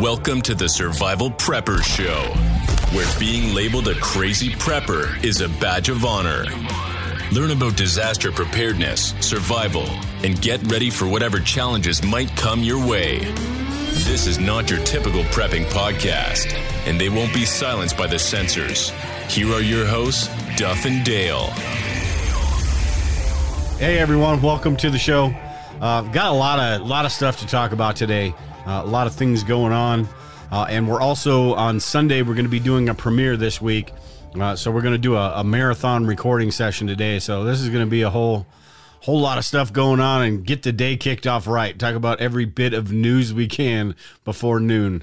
Welcome to the Survival Prepper Show, where being labeled a crazy prepper is a badge of honor. Learn about disaster preparedness, survival, and get ready for whatever challenges might come your way. This is not your typical prepping podcast, and they won't be silenced by the censors. Here are your hosts, Duff and Dale. Hey everyone, welcome to the show. Uh, got a lot of lot of stuff to talk about today. Uh, a lot of things going on, uh, and we're also on Sunday. We're going to be doing a premiere this week, uh, so we're going to do a, a marathon recording session today. So this is going to be a whole whole lot of stuff going on, and get the day kicked off right. Talk about every bit of news we can before noon.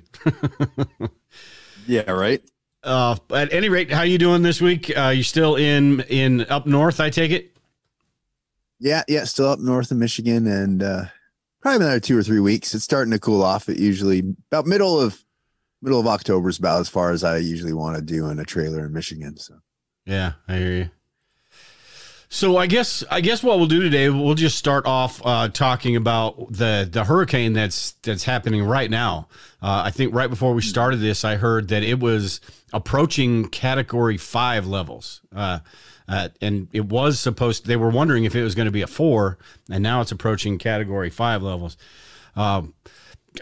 Yeah, right. Uh, at any rate, how you doing this week? Uh, you still in in up north? I take it. Yeah, yeah, still up north of Michigan and uh probably another two or three weeks. It's starting to cool off. It usually about middle of middle of October is about as far as I usually want to do in a trailer in Michigan. So Yeah, I hear you. So I guess I guess what we'll do today, we'll just start off uh, talking about the the hurricane that's that's happening right now. Uh, I think right before we started this, I heard that it was approaching Category Five levels, uh, uh, and it was supposed. They were wondering if it was going to be a four, and now it's approaching Category Five levels. Um,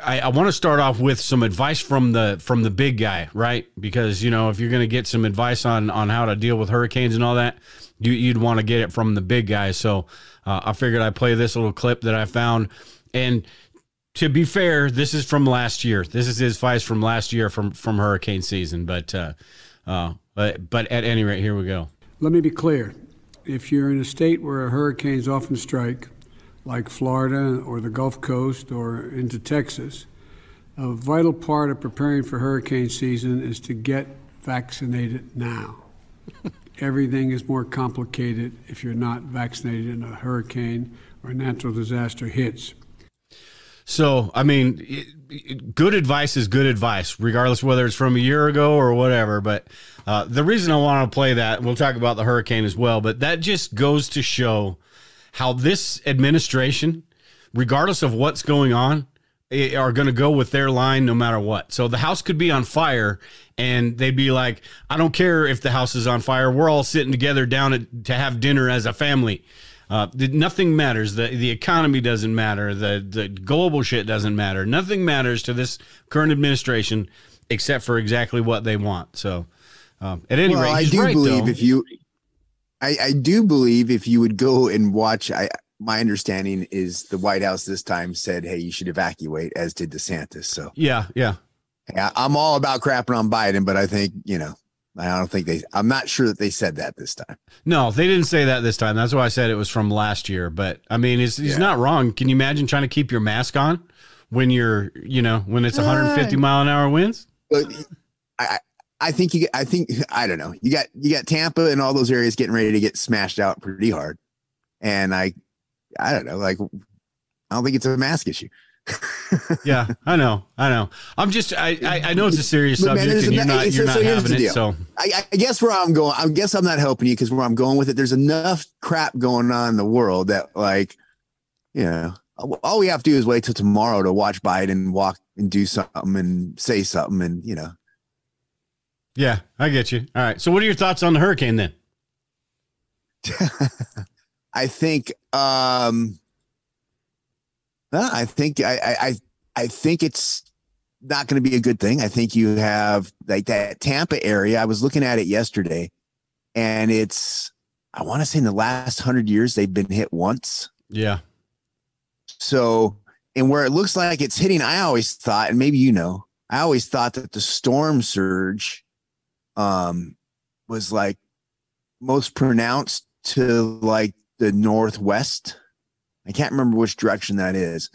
I, I want to start off with some advice from the from the big guy, right? Because you know if you're going to get some advice on on how to deal with hurricanes and all that, you, you'd want to get it from the big guy. So uh, I figured I'd play this little clip that I found. And to be fair, this is from last year. This is his advice from last year from from hurricane season. But uh, uh, but but at any rate, here we go. Let me be clear. If you're in a state where hurricanes often strike, like Florida or the Gulf Coast or into Texas, a vital part of preparing for hurricane season is to get vaccinated now. Everything is more complicated if you're not vaccinated and a hurricane or a natural disaster hits. So, I mean, it, it- good advice is good advice, regardless whether it's from a year ago or whatever. But uh, the reason I want to play that, we'll talk about the hurricane as well, but that just goes to show how this administration, regardless of what's going on, are going to go with their line no matter what. So the house could be on fire and they'd be like, I don't care if the house is on fire. We're all sitting together down to have dinner as a family. Uh, nothing matters. The the economy doesn't matter. The the global shit doesn't matter. Nothing matters to this current administration except for exactly what they want. So, um, at any well, rate, I do right, believe though. if you I, I do believe if you would go and watch I my understanding is the White House this time said, Hey, you should evacuate, as did DeSantis. So yeah, yeah. yeah, I'm all about crapping on Biden, but I think, you know, I don't think they I'm not sure that they said that this time. No, they didn't say that this time. That's why I said it was from last year. But I mean, he's, he's Yeah. not wrong. Can you imagine trying to keep your mask on when you're, you know, when it's 150 mile an hour winds? But I, I I think you I think, I don't know. You got, you got Tampa and all those areas getting ready to get smashed out pretty hard. And I, I don't know, like, I don't think it's a mask issue. Yeah, I know, I know. I'm just, I, I, I know it's a serious But man, subject, there's and you're not, you're so not here's having it. So I, I guess where I'm going, I guess I'm not helping you because where I'm going with it, there's enough crap going on in the world that, like, you know, all we have to do is wait till tomorrow to watch Biden walk and do something and say something, and you know, yeah, I get you. All right. So, what are your thoughts on the hurricane then? I think, um, I think, I, I, I, I think it's not going to be a good thing. I think you have like that Tampa area. I was looking at it yesterday, and it's, I want to say in the last hundred years they've been hit once. Yeah, So, and where it looks like it's hitting, I always thought, and maybe you know, I always thought that the storm surge um was like most pronounced to like the northwest. I can't remember which direction that is.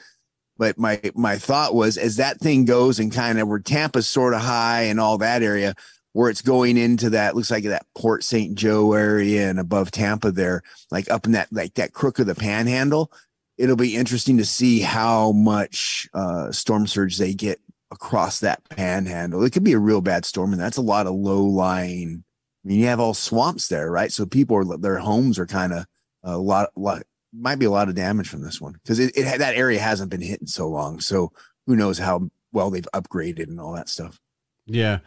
But my my thought was as that thing goes and kind of where Tampa's sort of high and all that area, where it's going into that looks like that Port St. Joe area and above Tampa there, like up in that like that crook of the panhandle it'll be interesting to see how much uh, storm surge they get across that panhandle. It could be a real bad storm, and that's a lot of low lying. I mean, you have all swamps there, right? So people are their homes are kind of a lot, lot might be a lot of damage from this one because it, it that area hasn't been hit in so long. So who knows how well they've upgraded and all that stuff. Yeah.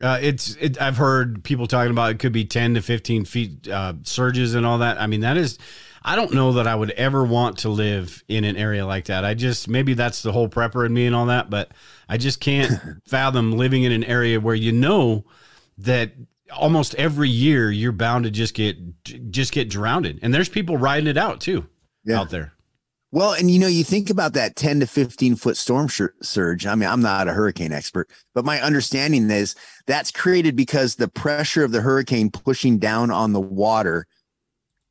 Uh, it's it, I've heard people talking about it could be 10 to 15 feet uh, surges and all that. I mean, that is, I don't know that I would ever want to live in an area like that. I just, maybe that's the whole prepper in me and all that, but I just can't fathom living in an area where you know that almost every year you're bound to just get, just get drowned. And there's people riding it out too Yeah. out there. Well, and you know, you think about that 10 to 15 foot storm sur- surge. I mean, I'm not a hurricane expert, but my understanding is that's created because the pressure of the hurricane pushing down on the water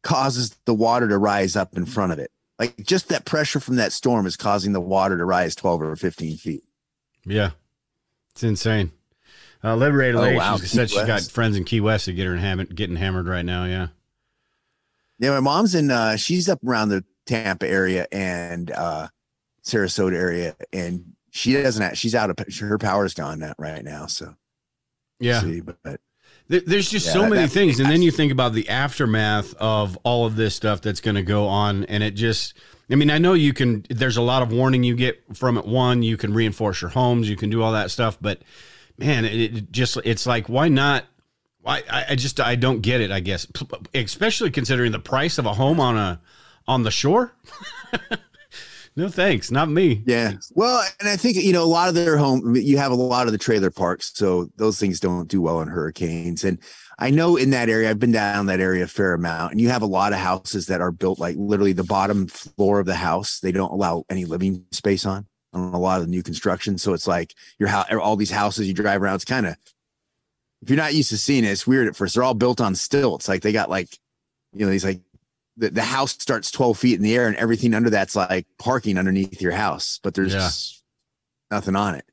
causes the water to rise up in front of it. Like just that pressure from that storm is causing the water to rise 12 or 15 feet. Yeah. It's insane. Uh, Liberated Oh, Lady wow. she said she's got friends in Key West that get her ham- getting hammered right now. Yeah. Yeah, my mom's in uh she's up around the Tampa area and uh Sarasota area and she doesn't have, she's out of her power's gone now, right now. So Yeah. see, but, but There's just Yeah, so many things, and then you think about the aftermath of all of this stuff that's going to go on, and it just. I mean, I know you can. There's a lot of warning you get from it. One, you can reinforce your homes, you can do all that stuff, but man, it, just it's like why not? Why I, I just I don't get it. I guess, especially considering the price of a home on a on the shore. no thanks, not me. Yeah. Well, and I think, you know, a lot of their home, you have a lot of the trailer parks. So those things don't do well in hurricanes. And I know in that area, I've been down that area a fair amount, and you have a lot of houses that are built like literally the bottom floor of the house. They don't allow any living space on on a lot of the new construction. So it's like your house, all these houses you drive around. It's kind of, if you're not used to seeing it, it's weird at first. They're all built on stilts. Like they got like, you know, these like the, the house starts 12 feet in the air and everything under that's like parking underneath your house, but there's Yeah. nothing on it.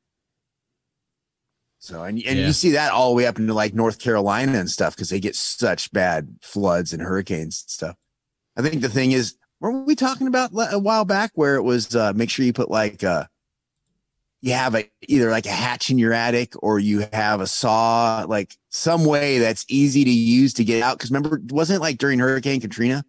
So, and, and Yeah. you see that all the way up into like North Carolina and stuff because they get such bad floods and hurricanes and stuff. I think the thing is, were we talking about a while back where it was uh, make sure you put like uh you have a either like a hatch in your attic or you have a saw, like some way that's easy to use to get out. Because remember, wasn't it like during Hurricane Katrina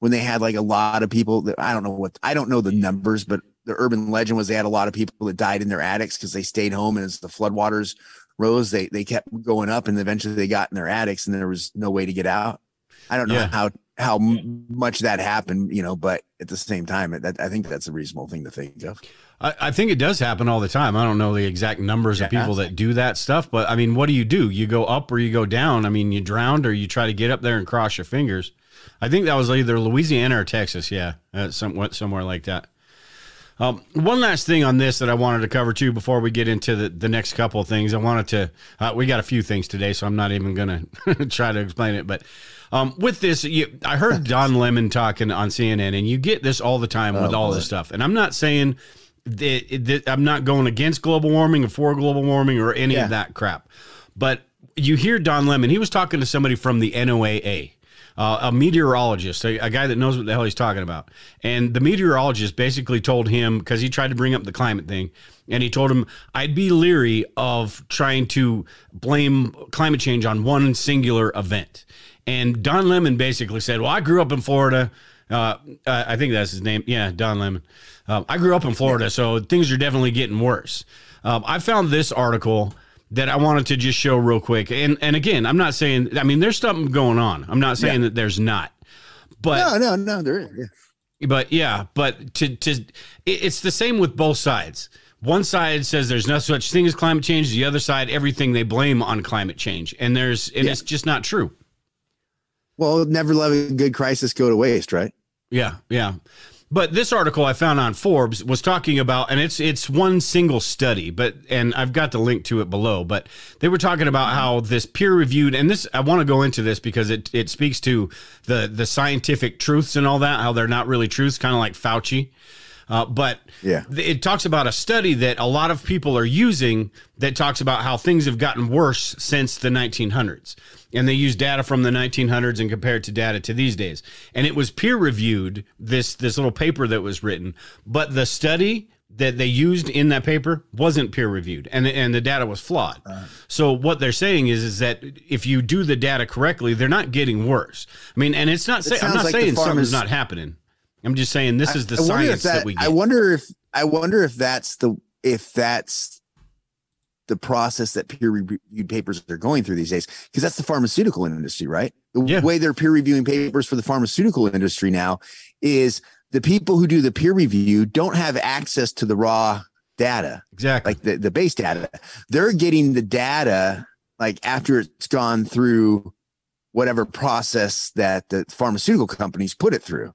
when they had like a lot of people that I don't know what I don't know the numbers, but the urban legend was they had a lot of people that died in their attics because they stayed home and as the floodwaters rose, they they kept going up and eventually they got in their attics and there was no way to get out. I don't know Yeah. how how much that happened, you know, but at the same time, that I think that's a reasonable thing to think of. I, I think it does happen all the time. I don't know the exact numbers of people that do that stuff, but I mean, what do you do? You go up or you go down? I mean, you drowned or you try to get up there and cross your fingers. I think that was either Louisiana or Texas. Yeah, uh, somewhat somewhere like that. Um, one last thing on this that I wanted to cover too before we get into the, the next couple of things. I wanted to, uh, we got a few things today, so I'm not even going to try to explain it. But um, with this, you, I heard Don Lemon talking on CNN, and you get this all the time with Oh, all boy. this stuff. And I'm not saying I'm not going against global warming or for global warming or any Yeah. of that crap. But you hear Don Lemon, he was talking to somebody from the NOAA uh, a meteorologist, a, a guy that knows what the hell he's talking about. And the meteorologist basically told him because he tried to bring up the climate thing, and he told him I'd be leery of trying to blame climate change on one singular event. And Don Lemon basically said, "Well, I grew up in Florida." Uh, I think that's his name. Yeah, Don Lemon. Um, I grew up in Florida, so things are definitely getting worse. Um, I found this article that I wanted to just show real quick. And and again, I'm not saying I mean there's something going on. I'm not saying that there's not. But No, no, no, there is. Yeah. but yeah, but to to it- it's the same with both sides. One side says there's no such thing as climate change. The other side, everything they blame on climate change, and there's and Yeah. it's just not true. Well, never let a good crisis go to waste, right? Yeah, yeah. But this article I found on Forbes was talking about, and it's it's one single study, but and I've got the link to it below. But they were talking about how this peer reviewed, and this I want to go into this because it it speaks to the the scientific truths and all that, how they're not really truths, kind of like Fauci. Uh, but Yeah. th- it talks about a study that a lot of people are using that talks about how things have gotten worse since the 1900s. And they use data from the 1900s and compare it to data to these days. And it was peer reviewed, this, this little paper that was written, but the study that they used in that paper wasn't peer reviewed and, and the data was flawed. so what they're saying is, is that if you do the data correctly, they're not getting worse. I mean, and it's not, say, I'm not like saying something's not happening. I'm just saying this is the I if science that, we get. I wonder if I wonder if that's the if that's the process that peer reviewed papers are going through these days because that's the pharmaceutical industry, right? The Yeah. way they're peer reviewing papers for the pharmaceutical industry now is the people who do the peer review don't have access to the raw data, Exactly. like the, the base data. They're getting the data like after it's gone through whatever process that the pharmaceutical companies put it through.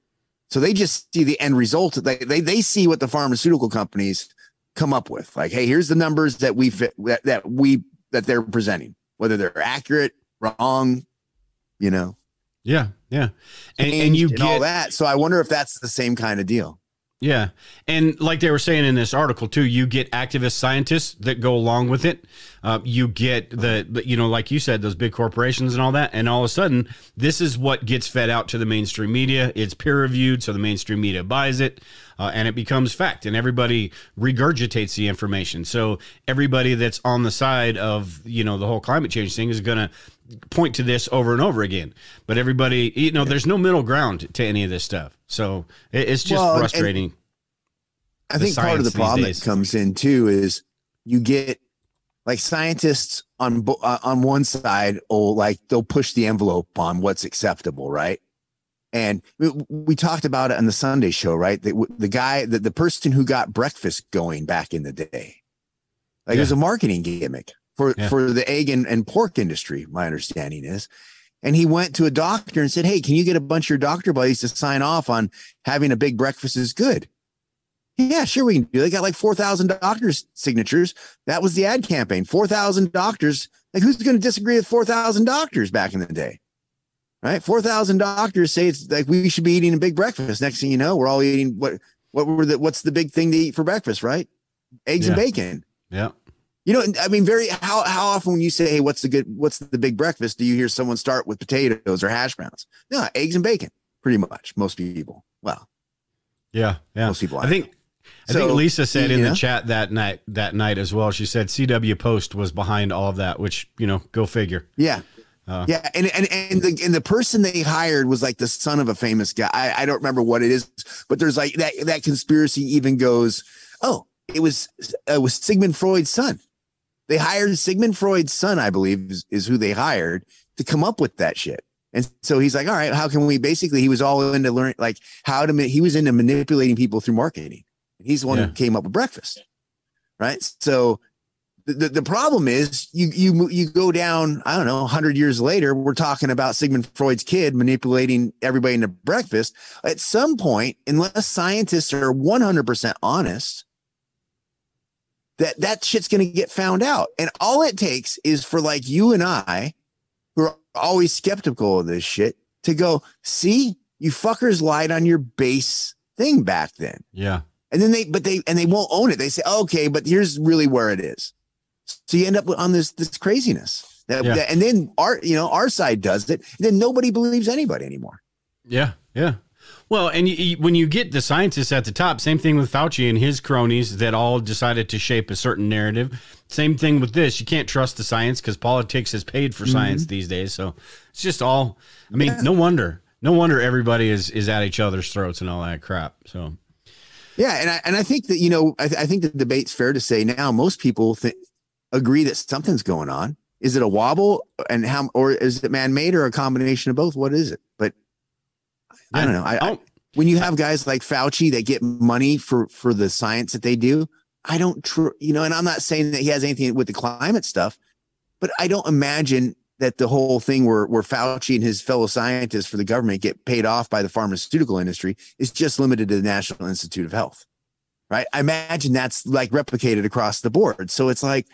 So they just see the end result. They, they, they see what the pharmaceutical companies come up with. Like, hey, here's the numbers that we fit that, that we that they're presenting, whether they're accurate, wrong, you know, yeah. Yeah. And, and you changed all that. So I wonder if that's the same kind of deal. Yeah. And like they were saying in this article too, you get activist scientists that go along with it. Uh, you get the, the, you know, like you said, those big corporations and all that. And all of a sudden, this is what gets fed out to the mainstream media. It's peer reviewed. So the mainstream media buys it uh, and it becomes fact. And everybody regurgitates the information. So everybody that's on the side of, you know, the whole climate change thing is going to point to this over and over again. But everybody, you know, there's no middle ground to any of this stuff. So it, it's just Well, frustrating. I think part of the problem days. that comes in too is you get like scientists on uh, on one side, oh, like they'll push the envelope on what's acceptable, right? And we, we talked about it on the Sunday show, right? The, the guy, the, the person who got breakfast going back in the day, like it was a marketing gimmick for Yeah. for the egg and, and pork industry. My understanding is, and he went to a doctor and said, "Hey, can you get a bunch of your doctor buddies to sign off on having a big breakfast is good?" Yeah, sure, we can do. They got like four thousand doctors' signatures. That was the ad campaign. Four thousand doctors. Like, who's going to disagree with four thousand doctors back in the day? Right, four thousand doctors say it's like we should be eating a big breakfast. Next thing you know, we're all eating what? What were the? What's the big thing to eat for breakfast? Right, eggs and bacon. Yeah. You know, I mean, very how how often when you say, "Hey, what's the good? What's the big breakfast?" Do you hear someone start with potatoes or hash browns? No, eggs and bacon. Pretty much, most people. Well, Yeah. Yeah. most people. I think I think So, Lisa said in know? the chat that night that night as well. She said CW Post was behind all of that, which you know, go figure. Yeah. Uh, yeah, and and and the and the person they hired was like the son of a famous guy. I, I don't remember what it is, but there's like that that conspiracy even goes, oh, it was it was Sigmund Freud's son. They hired Sigmund Freud's son, I believe, is, is who they hired to come up with that shit. And so he's like, all right, how can we? Basically, he was all into learning, like how to. He was into manipulating people through marketing. He's the one Yeah. who came up with breakfast, right? So the, the, problem is you you you go down I don't know 100 years later we're talking about Sigmund Freud's kid manipulating everybody into breakfast at some point unless scientists are 100% honest that that shit's going to get found out and all it takes is for like you and I who are always skeptical of this shit to go see you fuckers lied on your base thing back then Yeah. and then they, but they, and they won't own it. They say, okay, but here's really where it is. So you end up on this, this craziness. That, Yeah. that- and then our, you know, our side does it. Then nobody believes anybody anymore. Yeah. Yeah. Well, and you, you- when you get the scientists at the top, same thing with Fauci and his cronies that all decided to shape a certain narrative. Same thing with this. You can't trust the science because politics is paid for science these days. So it's just all. I mean, Mm-hmm. Yeah. no wonder. No wonder everybody is is at each other's throats and all that crap. So Yeah. And I, and I think that, you know, I, I think the debate's fair to say now most people think, agree that something's going on. Is it a wobble and how, or is it man made or a combination of both? What is it? But I don't know. I, I Oh, when you have guys like Fauci that get money for for the science that they do, I don't tr- you know, and I'm not saying that he has anything with the climate stuff, but I don't imagine that the whole thing where where Fauci and his fellow scientists for the government get paid off by the pharmaceutical industry is just limited to the National Institute of Health. Right? I imagine that's like replicated across the board. So it's like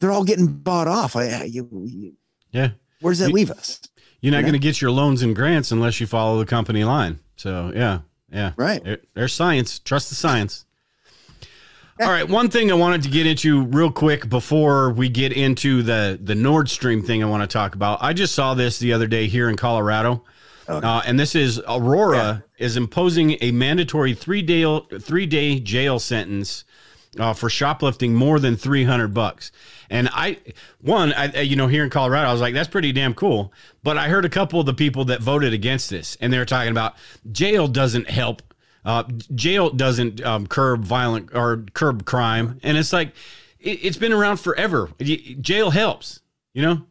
they're all getting bought off. I, I you, you- yeah. where does that You- leave us? You're not Yeah. going to get your loans and grants unless you follow the company line. So yeah, yeah, Right. There- there's science. Trust the science. All right. One thing I wanted to get into real quick before we get into the the Nord Stream thing I want to talk about. I just saw this the other day here in Colorado, Okay. uh, and this is Aurora is imposing a mandatory three day three day jail sentence uh, for shoplifting more than 300 bucks. And I, one, I, I- you know, here in Colorado, I was like, that's pretty damn cool. But I heard a couple of the people that voted against this, and they were talking about jail doesn't help. Uh, jail doesn't um, curb violent or curb crime. And it's like, it, it's been around forever. Jail helps, you know.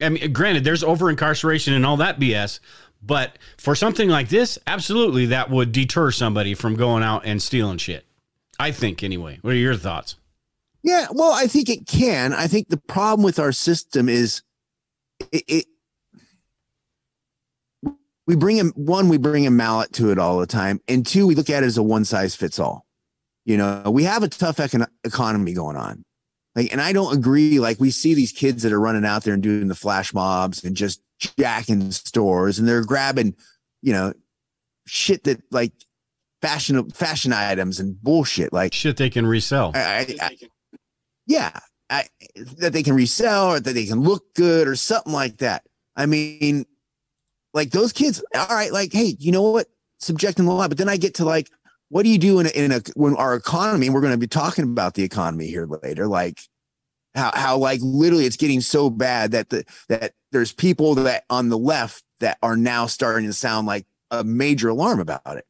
I mean, granted, there's over incarceration and all that BS, but for something like this, absolutely, that would deter somebody from going out and stealing shit. I think, anyway. What are your thoughts? Yeah, well, I think it can. I think the problem with our system is it, it we bring him one, we bring a mallet to it all the time, and two, we look at it as a one size fits all. You know, we have a tough econ- economy going on. Like, and I don't agree. Like, we see these kids that are running out there and doing the flash mobs and just jacking stores, and they're grabbing, you know, shit that like fashion fashion items and bullshit. Like shit they can resell. I, I, I, yeah, I, that they can resell or that they can look good or something like that. I mean, like those kids. All right, like, hey, you know what? Subjecting the law, but then I get to like what do you do in a, in a when our economy we're going to be talking about the economy here later like how how like literally it's getting so bad that the that there's people that on the left that are now starting to sound like a major alarm about it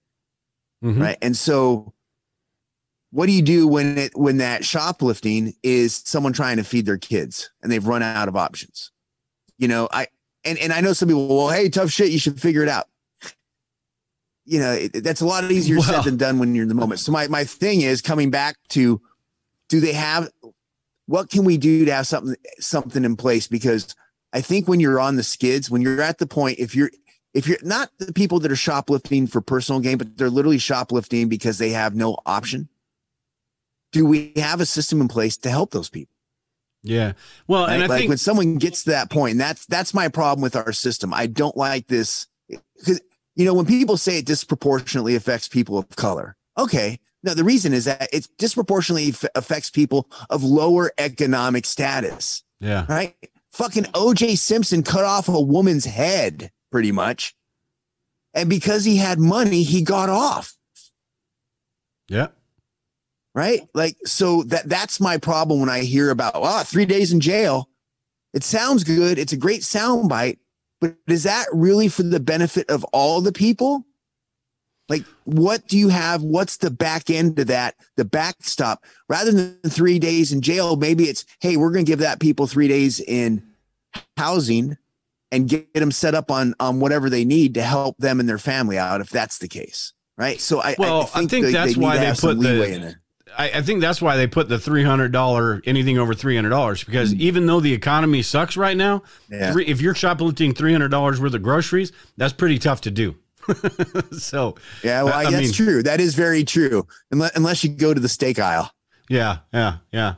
mm-hmm. right and so what do you do when it when that shoplifting is someone trying to feed their kids and they've run out of options you know i and and i know some people well hey tough shit you should figure it out you know, it, that's a lot easier well, said than done when you're in the moment. So my, my thing is coming back to, do they have, what can we do to have something, something in place? Because I think when you're on the skids, when you're at the point, if you're, if you're not the people that are shoplifting for personal gain, but they're literally shoplifting because they have no option. Do we have a system in place to help those people? Yeah. Well, and I like think when someone gets to that point, that's that's my problem with our system. I don't like this because you know, when people say it disproportionately affects people of color, okay. No, the reason is that it disproportionately affects people of lower economic status. Yeah. Right. Fucking OJ Simpson cut off a woman's head pretty much. And because he had money, he got off. Yeah. Right. Like, so that that's my problem when I hear about, oh, three days in jail. It sounds good. It's a great soundbite, but is that really for the benefit of all the people? Like, what do you have? What's the back end of that? The backstop rather than three days in jail, maybe it's, hey, we're going to give that people three days in housing and get them set up on on whatever they need to help them and their family out if that's the case right so i well i think, I think they, that's they why they put the I, I, think that's why they put the three hundred dollar anything over three hundred dollars because mm-hmm. even though the economy sucks right now, yeah. three, if you're shoplifting three hundred dollars worth of groceries, that's pretty tough to do. so yeah, well, I, I that's mean, true. That is very true. Unless, unless you go to the steak aisle. Yeah, yeah, yeah.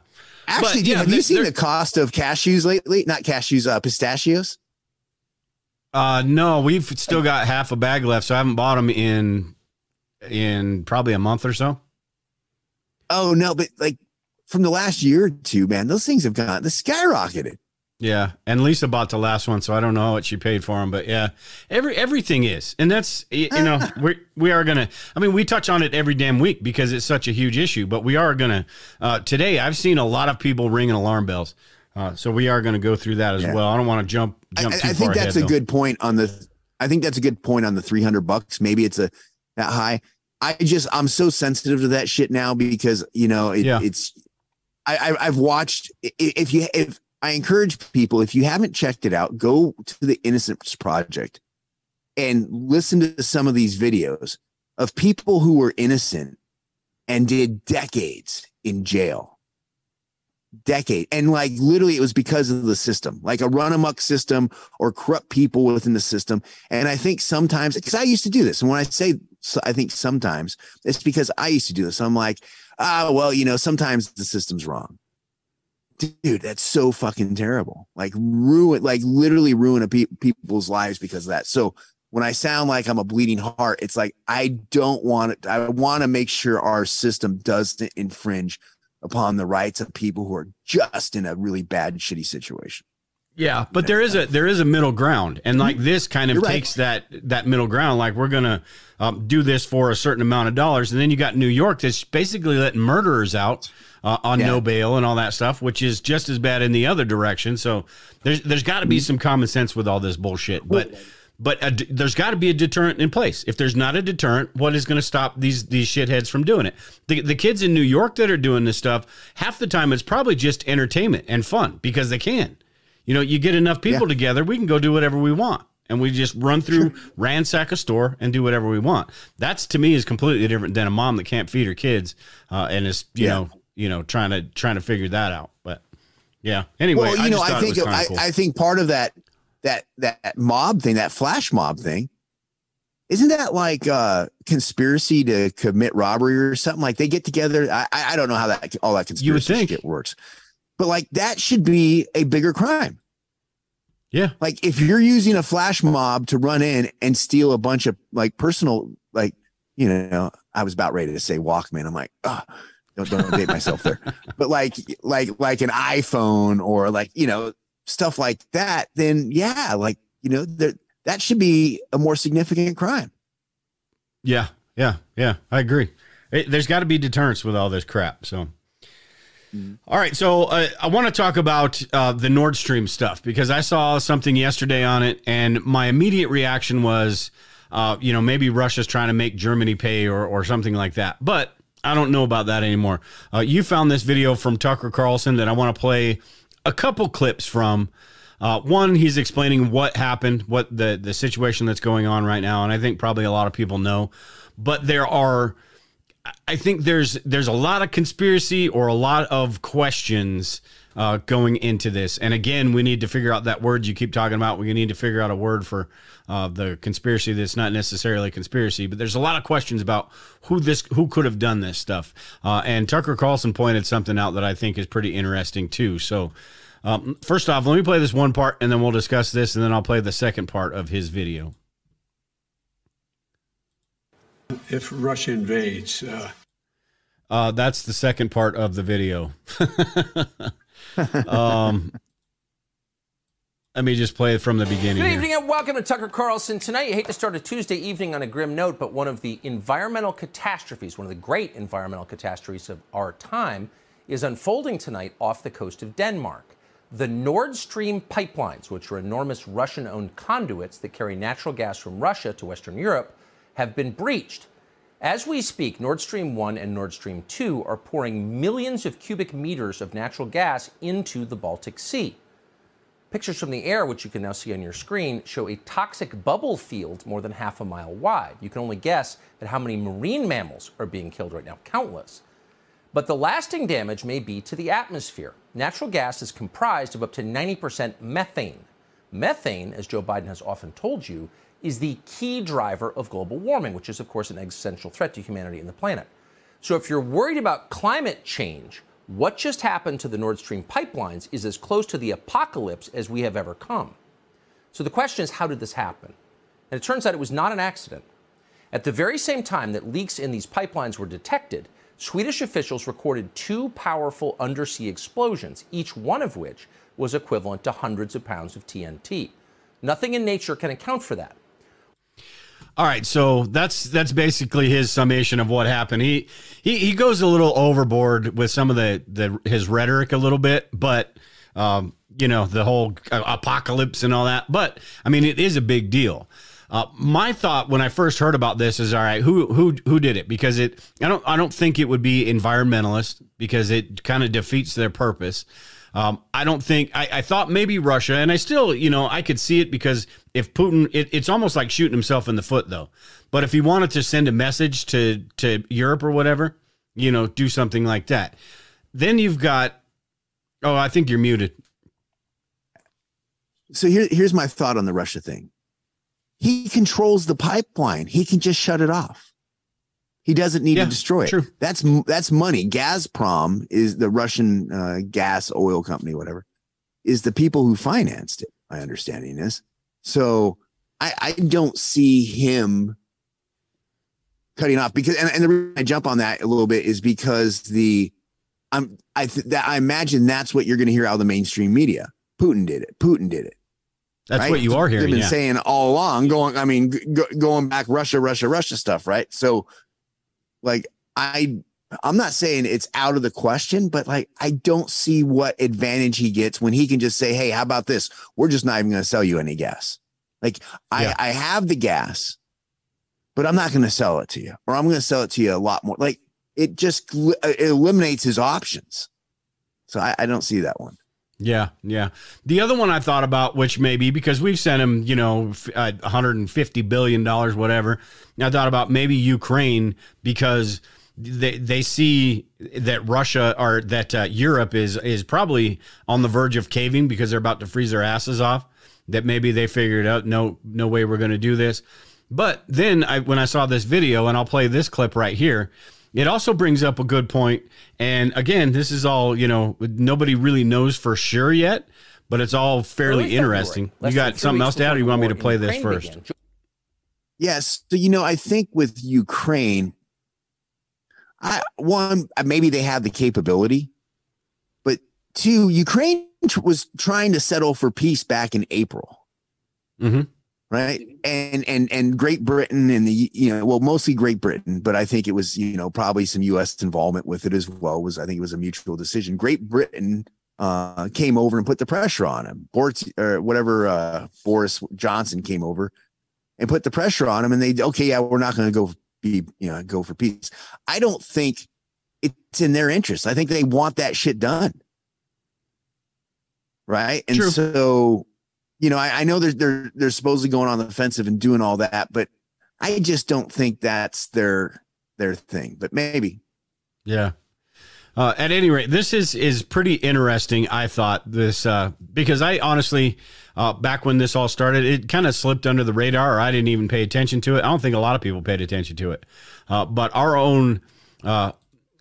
Actually, but, dude, yeah, have you seen the cost of cashews lately? Not cashews, uh, pistachios. Uh, no, we've still got half a bag left, so I haven't bought them in in probably a month or so. Oh no, but like from the last year or two, man, those things have gone the skyrocketed. Yeah, and Lisa bought the last one, so I don't know what she paid for them, but yeah, every everything is, and that's you know we we are gonna. I mean, we touch on it every damn week because it's such a huge issue, but we are gonna uh, today. I've seen a lot of people ringing alarm bells, uh, so we are gonna go through that as yeah. well. I don't want to jump jump I, too I think that's ahead, a though. good point on the. I think that's a good point on the three hundred bucks. Maybe it's a that high. I just I'm so sensitive to that shit now because you know it, yeah. it's I, I have watched if you if I encourage people if you haven't checked it out go to the Innocence Project and listen to some of these videos of people who were innocent and did decades in jail decade and like literally it was because of the system like a run amok system or corrupt people within the system and i think sometimes because i used to do this and when i say I think sometimes it's because I used to do this. I'm like, ah, well, you know, sometimes the system's wrong. Dude, that's so fucking terrible. Like ruin, like literally ruin a pe- people's lives because of that. So when I sound like I'm a bleeding heart, it's like I don't want it. I want to make sure our system doesn't infringe upon the rights of people who are just in a really bad, shitty situation. Yeah, but there is a there is a middle ground, and like this kind of takes that that middle ground. Like we're gonna um, do this for a certain amount of dollars, and then you got New York that's basically letting murderers out uh, on yeah. no bail and all that stuff, which is just as bad in the other direction. So there's there's got to be some common sense with all this bullshit. But but a, there's got to be a deterrent in place. If there's not a deterrent, what is going to stop these these shitheads from doing it? The, the kids in New York that are doing this stuff, half the time it's probably just entertainment and fun because they can. You know, you get enough people yeah. together, we can go do whatever we want. And we just run through, sure. ransack a store, and do whatever we want. That's to me is completely different than a mom that can't feed her kids, uh, and is you yeah. know you know trying to trying to figure that out. But yeah, anyway, well, you I know, I think I, cool. I think part of that that that mob thing, that flash mob thing, isn't that like a conspiracy to commit robbery or something? Like they get together. I I don't know how that all that conspiracy you would think. shit works, but like that should be a bigger crime. Yeah, like if you're using a flash mob to run in and steal a bunch of like personal, like you know, I was about ready to say Walkman. I'm like, oh, don't don't date myself there, but like like like an iPhone or like you know stuff like that, then yeah, like, you know, that that should be a more significant crime. Yeah. Yeah. Yeah. I agree. It, there's got to be deterrence with all this crap. So, mm-hmm. all right. So uh, I want to talk about uh, the Nord Stream stuff because I saw something yesterday on it, and my immediate reaction was, uh, you know, maybe Russia's trying to make Germany pay or, or something like that. But I don't know about that anymore. Uh, you found this video from Tucker Carlson that I want to play a couple clips from. Uh, one, he's explaining what happened, what the the situation that's going on right now, and I think probably a lot of people know. But there are, I think there's there's a lot of conspiracy or a lot of questions uh, going into this. And again, we need to figure out that word you keep talking about. We need to figure out a word for uh, the conspiracy that's not necessarily conspiracy, but there's a lot of questions about who this who could have done this stuff. Uh, and Tucker Carlson pointed something out that I think is pretty interesting too. So. Um, first off, let me play this one part and then we'll discuss this, and then I'll play the second part of his video. If Russia invades, uh... Uh, that's the second part of the video. um, let me just play it from the beginning. Good evening here. and welcome to Tucker Carlson. Tonight, you hate to start a Tuesday evening on a grim note, but one of the environmental catastrophes, one of the great environmental catastrophes of our time, is unfolding tonight off the coast of Denmark. The Nord Stream pipelines, which are enormous Russian owned conduits that carry natural gas from Russia to Western Europe, have been breached. As we speak, Nord Stream 1 and Nord Stream 2 are pouring millions of cubic meters of natural gas into the Baltic Sea. Pictures from the air, which you can now see on your screen, show a toxic bubble field more than half a mile wide. You can only guess at how many marine mammals are being killed right now countless. But the lasting damage may be to the atmosphere. Natural gas is comprised of up to 90% methane. Methane, as Joe Biden has often told you, is the key driver of global warming, which is, of course, an existential threat to humanity and the planet. So if you're worried about climate change, what just happened to the Nord Stream pipelines is as close to the apocalypse as we have ever come. So the question is, how did this happen? And it turns out it was not an accident. At the very same time that leaks in these pipelines were detected, Swedish officials recorded two powerful undersea explosions, each one of which was equivalent to hundreds of pounds of TNT. Nothing in nature can account for that. All right, so that's that's basically his summation of what happened. He he he goes a little overboard with some of the the his rhetoric a little bit, but um, you know the whole apocalypse and all that. But I mean, it is a big deal. Uh, my thought when I first heard about this is, all right, who who who did it? Because it, I don't I don't think it would be environmentalist because it kind of defeats their purpose. Um, I don't think I, I, thought maybe Russia, and I still, you know, I could see it because if Putin, it, it's almost like shooting himself in the foot, though. But if he wanted to send a message to to Europe or whatever, you know, do something like that, then you've got. Oh, I think you're muted. So here, here's my thought on the Russia thing. He controls the pipeline. He can just shut it off. He doesn't need yeah, to destroy it. True. That's that's money. Gazprom is the Russian uh, gas oil company, whatever, is the people who financed it. My understanding is so. I, I don't see him cutting off because, and, and the reason I jump on that a little bit is because the I'm I th- that I imagine that's what you're going to hear out of the mainstream media. Putin did it. Putin did it. That's right? what you are hearing. They've been yeah. saying all along, going, I mean, going back Russia, Russia, Russia stuff, right? So, like, I, I'm not saying it's out of the question, but like, I don't see what advantage he gets when he can just say, "Hey, how about this? We're just not even going to sell you any gas." Like Yeah. I, I have the gas, but I'm not going to sell it to you, or I'm going to sell it to you a lot more. Like it just it eliminates his options. So I, I don't see that one. Yeah, yeah. The other one I thought about, which maybe because we've sent him, you know, uh, 150 billion dollars, whatever. I thought about maybe Ukraine because they they see that Russia or that uh, Europe is is probably on the verge of caving because they're about to freeze their asses off. That maybe they figured out no no way we're going to do this. But then I when I saw this video, and I'll play this clip right here. It also brings up a good point. And again, this is all, you know, nobody really knows for sure yet, but it's all fairly Early interesting. You got something else to add, or you want me to play in this first? began. Yes. So, you know, I think with Ukraine, I one, uh, maybe they have the capability, but two, Ukraine was trying to settle for peace back in April. Mhm. Right. And, and, and Great Britain and the, you know, well, mostly Great Britain, but I think it was, you know, probably some US involvement with it as well. Was I think it was a mutual decision. Great Britain uh, came over and put the pressure on him. Boris, or whatever, uh, Boris Johnson came over and put the pressure on them and they okay yeah we're not going to go be you know go for peace i don't think it's in their interest i think they want that shit done right and True. so you know I, I know they're they're they're supposedly going on the offensive and doing all that but i just don't think that's their their thing but maybe Yeah. Uh, at any rate, this is is pretty interesting. I thought this uh, because I honestly, uh, back when this all started, it kind of slipped under the radar, or I didn't even pay attention to it. I don't think a lot of people paid attention to it. Uh, but our own, uh,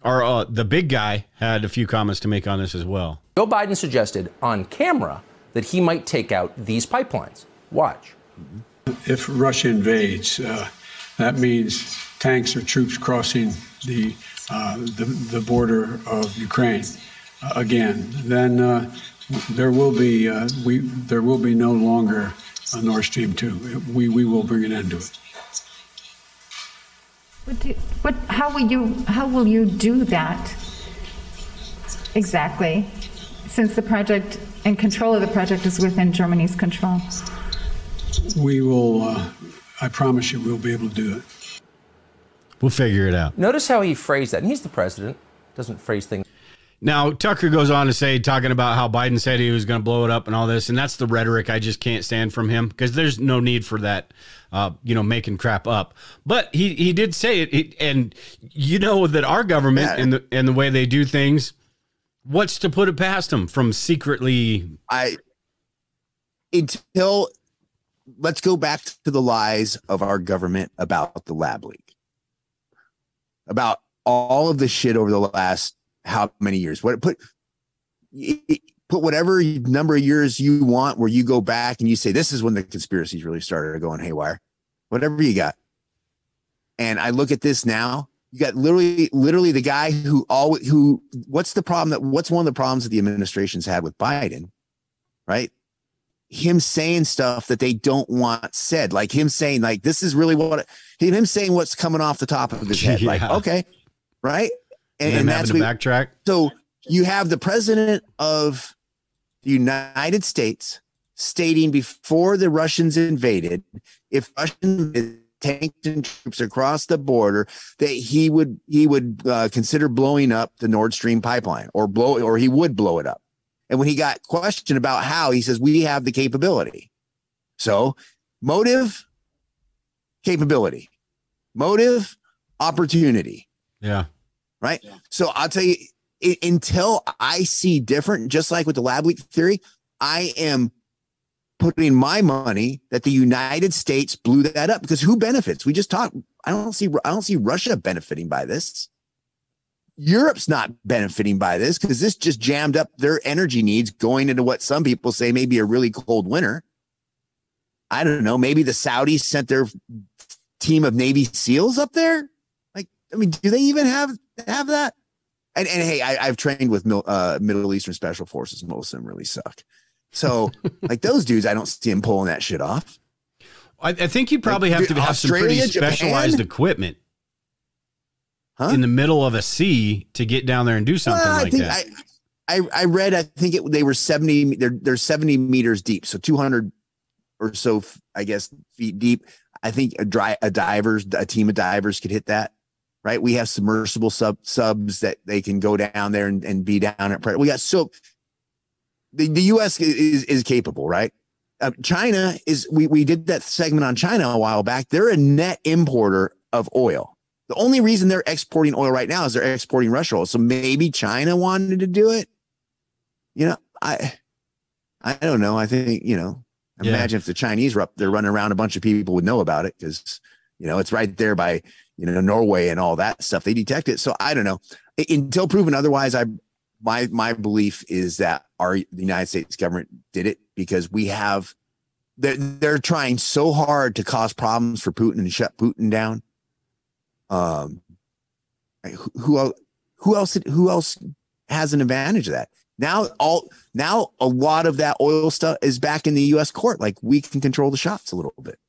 our uh, the big guy had a few comments to make on this as well. Joe Biden suggested on camera that he might take out these pipelines. Watch. If Russia invades, uh, that means tanks or troops crossing the uh, the, the border of Ukraine uh, again. Then uh, there will be uh, we there will be no longer a Nord Stream two. We we will bring an end to it. What do, what, how will you, how will you do that exactly? Since the project and control of the project is within Germany's control. We will. Uh, I promise you, we'll be able to do it. We'll figure it out. Notice how he phrased that. And he's the president. Doesn't phrase things Now, Tucker goes on to say, talking about how Biden said he was going to blow it up and all this, and that's the rhetoric I just can't stand from him because there's no need for that, uh, you know, making crap up. But he he did say it, it and you know that our government Yeah. and the and the way they do things, what's to put it past them from secretly? i until let's go back to the lies of our government about the lab leak. About all of the shit over the last how many years? What put put whatever number of years you want where you go back and you say this is when the conspiracies really started going haywire. Whatever you got. And i look at this now you got literally literally the guy who always who what's the problem that what's one of the problems that the administration's had with biden right? Him saying stuff that they don't want said like him saying like this is really what him saying what's coming off the top of his head like okay right? And, And, and that's what, backtrack. so you have the president of the United States stating before the Russians invaded, if Russian tanks and troops across the border, that he would he would uh, consider blowing up the Nord Stream pipeline or blow or he would blow it up. And when he got questioned about how, he says we have the capability. So motive, capability, motive, opportunity Yeah. right? So I'll tell you, i- until I see different, just like with the lab leak theory, I am putting my money that the United States blew that up because who benefits? We just talked. I don't see. I don't see Russia benefiting by this. Europe's not benefiting by this because this just jammed up their energy needs going into what some people say may be a really cold winter. I don't know. Maybe the Saudis sent their team of Navy SEALs up there. Like, I mean, do they even have have that? And, and hey, I, I've trained with uh, Middle Eastern Special Forces. Most of them really suck. So, like those dudes, I don't see them pulling that shit off. I, I think you probably Like, have to have some pretty Australia, Japan? specialized equipment Huh? in the middle of a sea to get down there and do something Well, like that. I, I I read. I think it they were seventy. They're they're seventy meters deep, so two hundred or so, I guess, feet deep. I think a dry a divers, a team of divers could hit that. Right. We have submersible sub subs that they can go down there and, and be down at. We got so the, the U.S. is is capable, right? Uh, China is. We we did that segment on China a while back. They're a net importer of oil. The only reason they're exporting oil right now is they're exporting Russian oil. So maybe China wanted to do it. You know, I I don't know. I think you know. Yeah. Imagine if the Chinese were up there running around, a bunch of people would know about it because you know it's right there by you know Norway and all that stuff. They detect it. So I don't know. Until proven otherwise, I my my belief is that our the United States government did it because we have they're, they're trying so hard to cause problems for Putin and shut Putin down. Um, who, who else? Who else? Has an advantage of that? Now all now a lot of that oil stuff is back in the U.S. court. Like we can control the shots a little bit.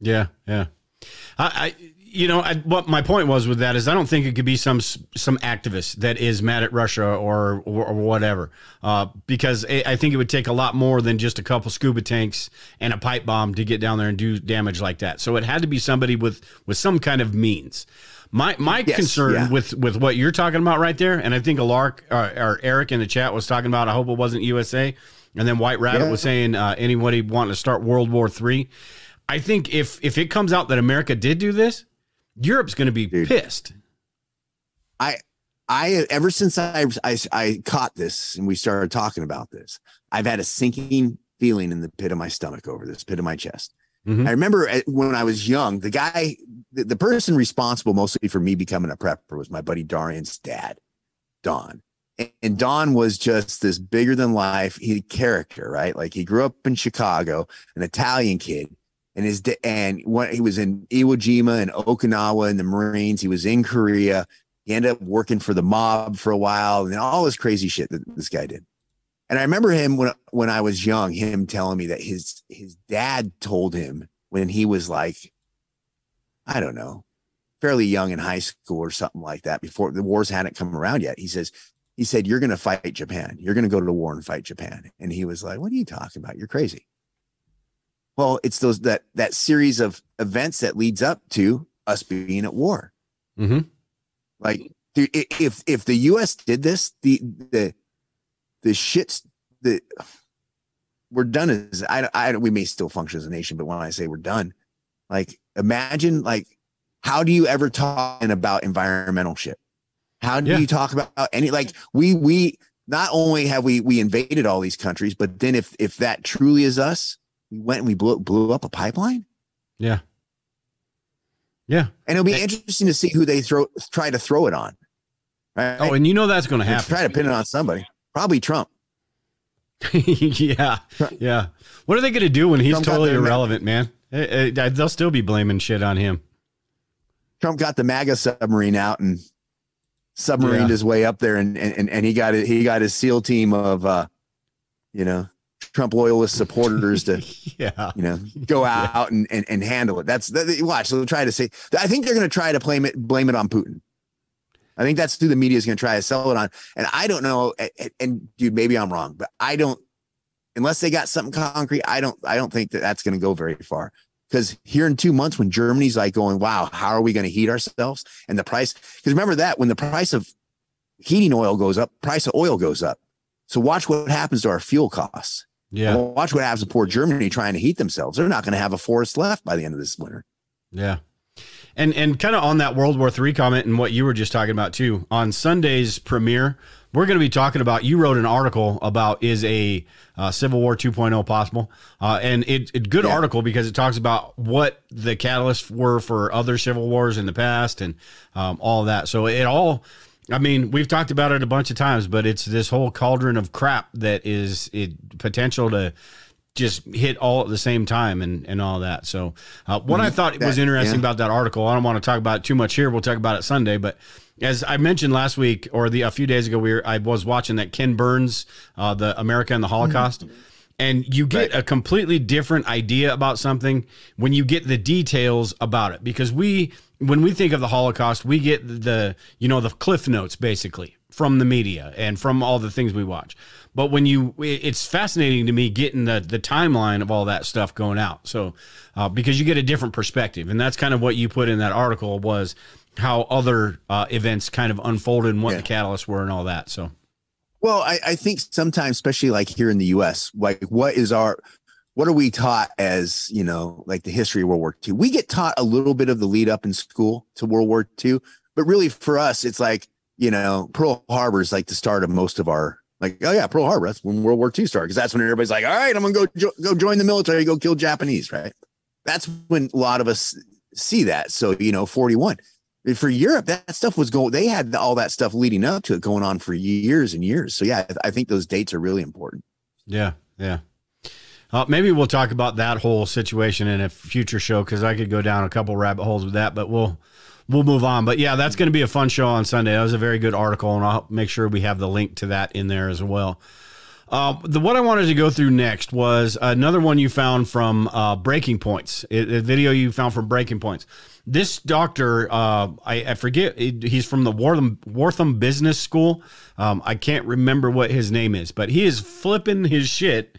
Yeah, yeah. I, I you know, I, what my point was with that is I don't think it could be some some activist that is mad at Russia or or, whatever, uh, because I think it would take a lot more than just a couple scuba tanks and a pipe bomb to get down there and do damage like that. So it had to be somebody with with some kind of means. My my yes, concern yeah. with with what you're talking about right there, and I think Alark uh, or Eric in the chat was talking about. I hope it wasn't USA, and then White Rabbit yeah. was saying uh, anybody wanting to start World War Three. I think if if it comes out that America did do this, Europe's going to be Dude, pissed. I I ever since I, I I caught this and we started talking about this, I've had a sinking feeling in the pit of my stomach over this pit of my chest. Mm-hmm. I remember when I was young, the guy, the, the, person responsible mostly for me becoming a prepper was my buddy Darian's dad, Don. And, and Don was just this bigger than life he character, right? Like he grew up in Chicago, an Italian kid, and his and what he was in Iwo Jima and Okinawa in the Marines. He was in Korea. He ended up working for the mob for a while, and all this crazy shit that this guy did. And I remember him when when I was young, him telling me that his his dad told him when he was like, I don't know, fairly young in high school or something like that, before the wars hadn't come around yet. He says, he said, You're gonna fight Japan. You're gonna go to the war and fight Japan. And he was like, What are you talking about? You're crazy. Well, it's those that that series of events that leads up to us being at war. Mm-hmm. Like if if the U.S. did this, the the the shits that we're done as I, I we may still function as a nation, but when I say we're done, like imagine like how do you ever talk about environmental shit? How do yeah. you talk about any like we we not only have we we invaded all these countries, but then if if that truly is us, we went and we blew blew up a pipeline. Yeah. Yeah. And it'll be interesting to see who they throw try to throw it on. Right? Oh, and you know that's going to happen. Try to pin it on somebody. Probably Trump. yeah, yeah. What are they going to do when he's Trump totally irrelevant, man? They'll still be blaming shit on him. Trump got the MAGA submarine out and submarined yeah. his way up there, and and and he got it. He got his SEAL team of, uh, you know, Trump loyalist supporters to, yeah, you know, go out yeah. and, and and handle it. That's that, watch. They'll try to say. I think they're going to try to blame it blame it on Putin. I think that's who the media is going to try to sell it on. And I don't know. And, and, dude, maybe I'm wrong, but I don't. Unless they got something concrete, I don't. I don't think that that's going to go very far. Because here in two months, when Germany's like going, "Wow, how are we going to heat ourselves?" and the price, because remember that when the price of heating oil goes up, price of oil goes up. So watch what happens to our fuel costs. Yeah. watch what happens to poor Germany trying to heat themselves. They're not going to have a forest left by the end of this winter. Yeah. And and kind of on that World War III comment and what you were just talking about too. On Sunday's premiere, we're going to be talking about. You wrote an article about is a uh, Civil War 2.0 possible, uh, and it, it good yeah. article because it talks about what the catalysts were for other civil wars in the past and um, all that. So it all. I mean, we've talked about it a bunch of times, but it's this whole cauldron of crap that is it potential to just hit all at the same time and, and all that. So, uh, what I mm-hmm. thought that, was interesting yeah. about that article, I don't want to talk about it too much here. We'll talk about it Sunday, but as I mentioned last week or the a few days ago, we were, I was watching that Ken Burns, uh, the America and the Holocaust. Mm-hmm. And you get right. a completely different idea about something when you get the details about it. Because we, when we think of the Holocaust, we get the, you know, the cliff notes basically from the media and from all the things we watch. But when you, it's fascinating to me getting the the timeline of all that stuff going out. So uh, because you get a different perspective, and that's kind of what you put in that article was how other uh, events kind of unfolded and what yeah. the catalysts were and all that. So. Well, I, I think sometimes, especially like here in the U.S., like what is our what are we taught as you know like the history of world war ii we get taught a little bit of the lead up in school to world war ii but really for us it's like you know pearl harbor is like the start of most of our like oh yeah pearl harbor that's when world war ii started because that's when everybody's like all right i'm gonna go jo- go join the military go kill japanese right? That's when a lot of us see that so you know 41 for europe that stuff was going they had all that stuff leading up to it going on for years and years so yeah i think those dates are really important. Yeah yeah uh, maybe we'll talk about that whole situation in a future show because I could go down a couple rabbit holes with that, but we'll we'll move on. But yeah, that's going to be a fun show on Sunday. That was a very good article, and I'll make sure we have the link to that in there as well. Uh, the what I wanted to go through next was another one you found from uh, Breaking Points, a, video you found from Breaking Points. This doctor, uh, I, I, forget, he's from the Wharton, Wharton Business School. Um, I can't remember what his name is, but he is flipping his shit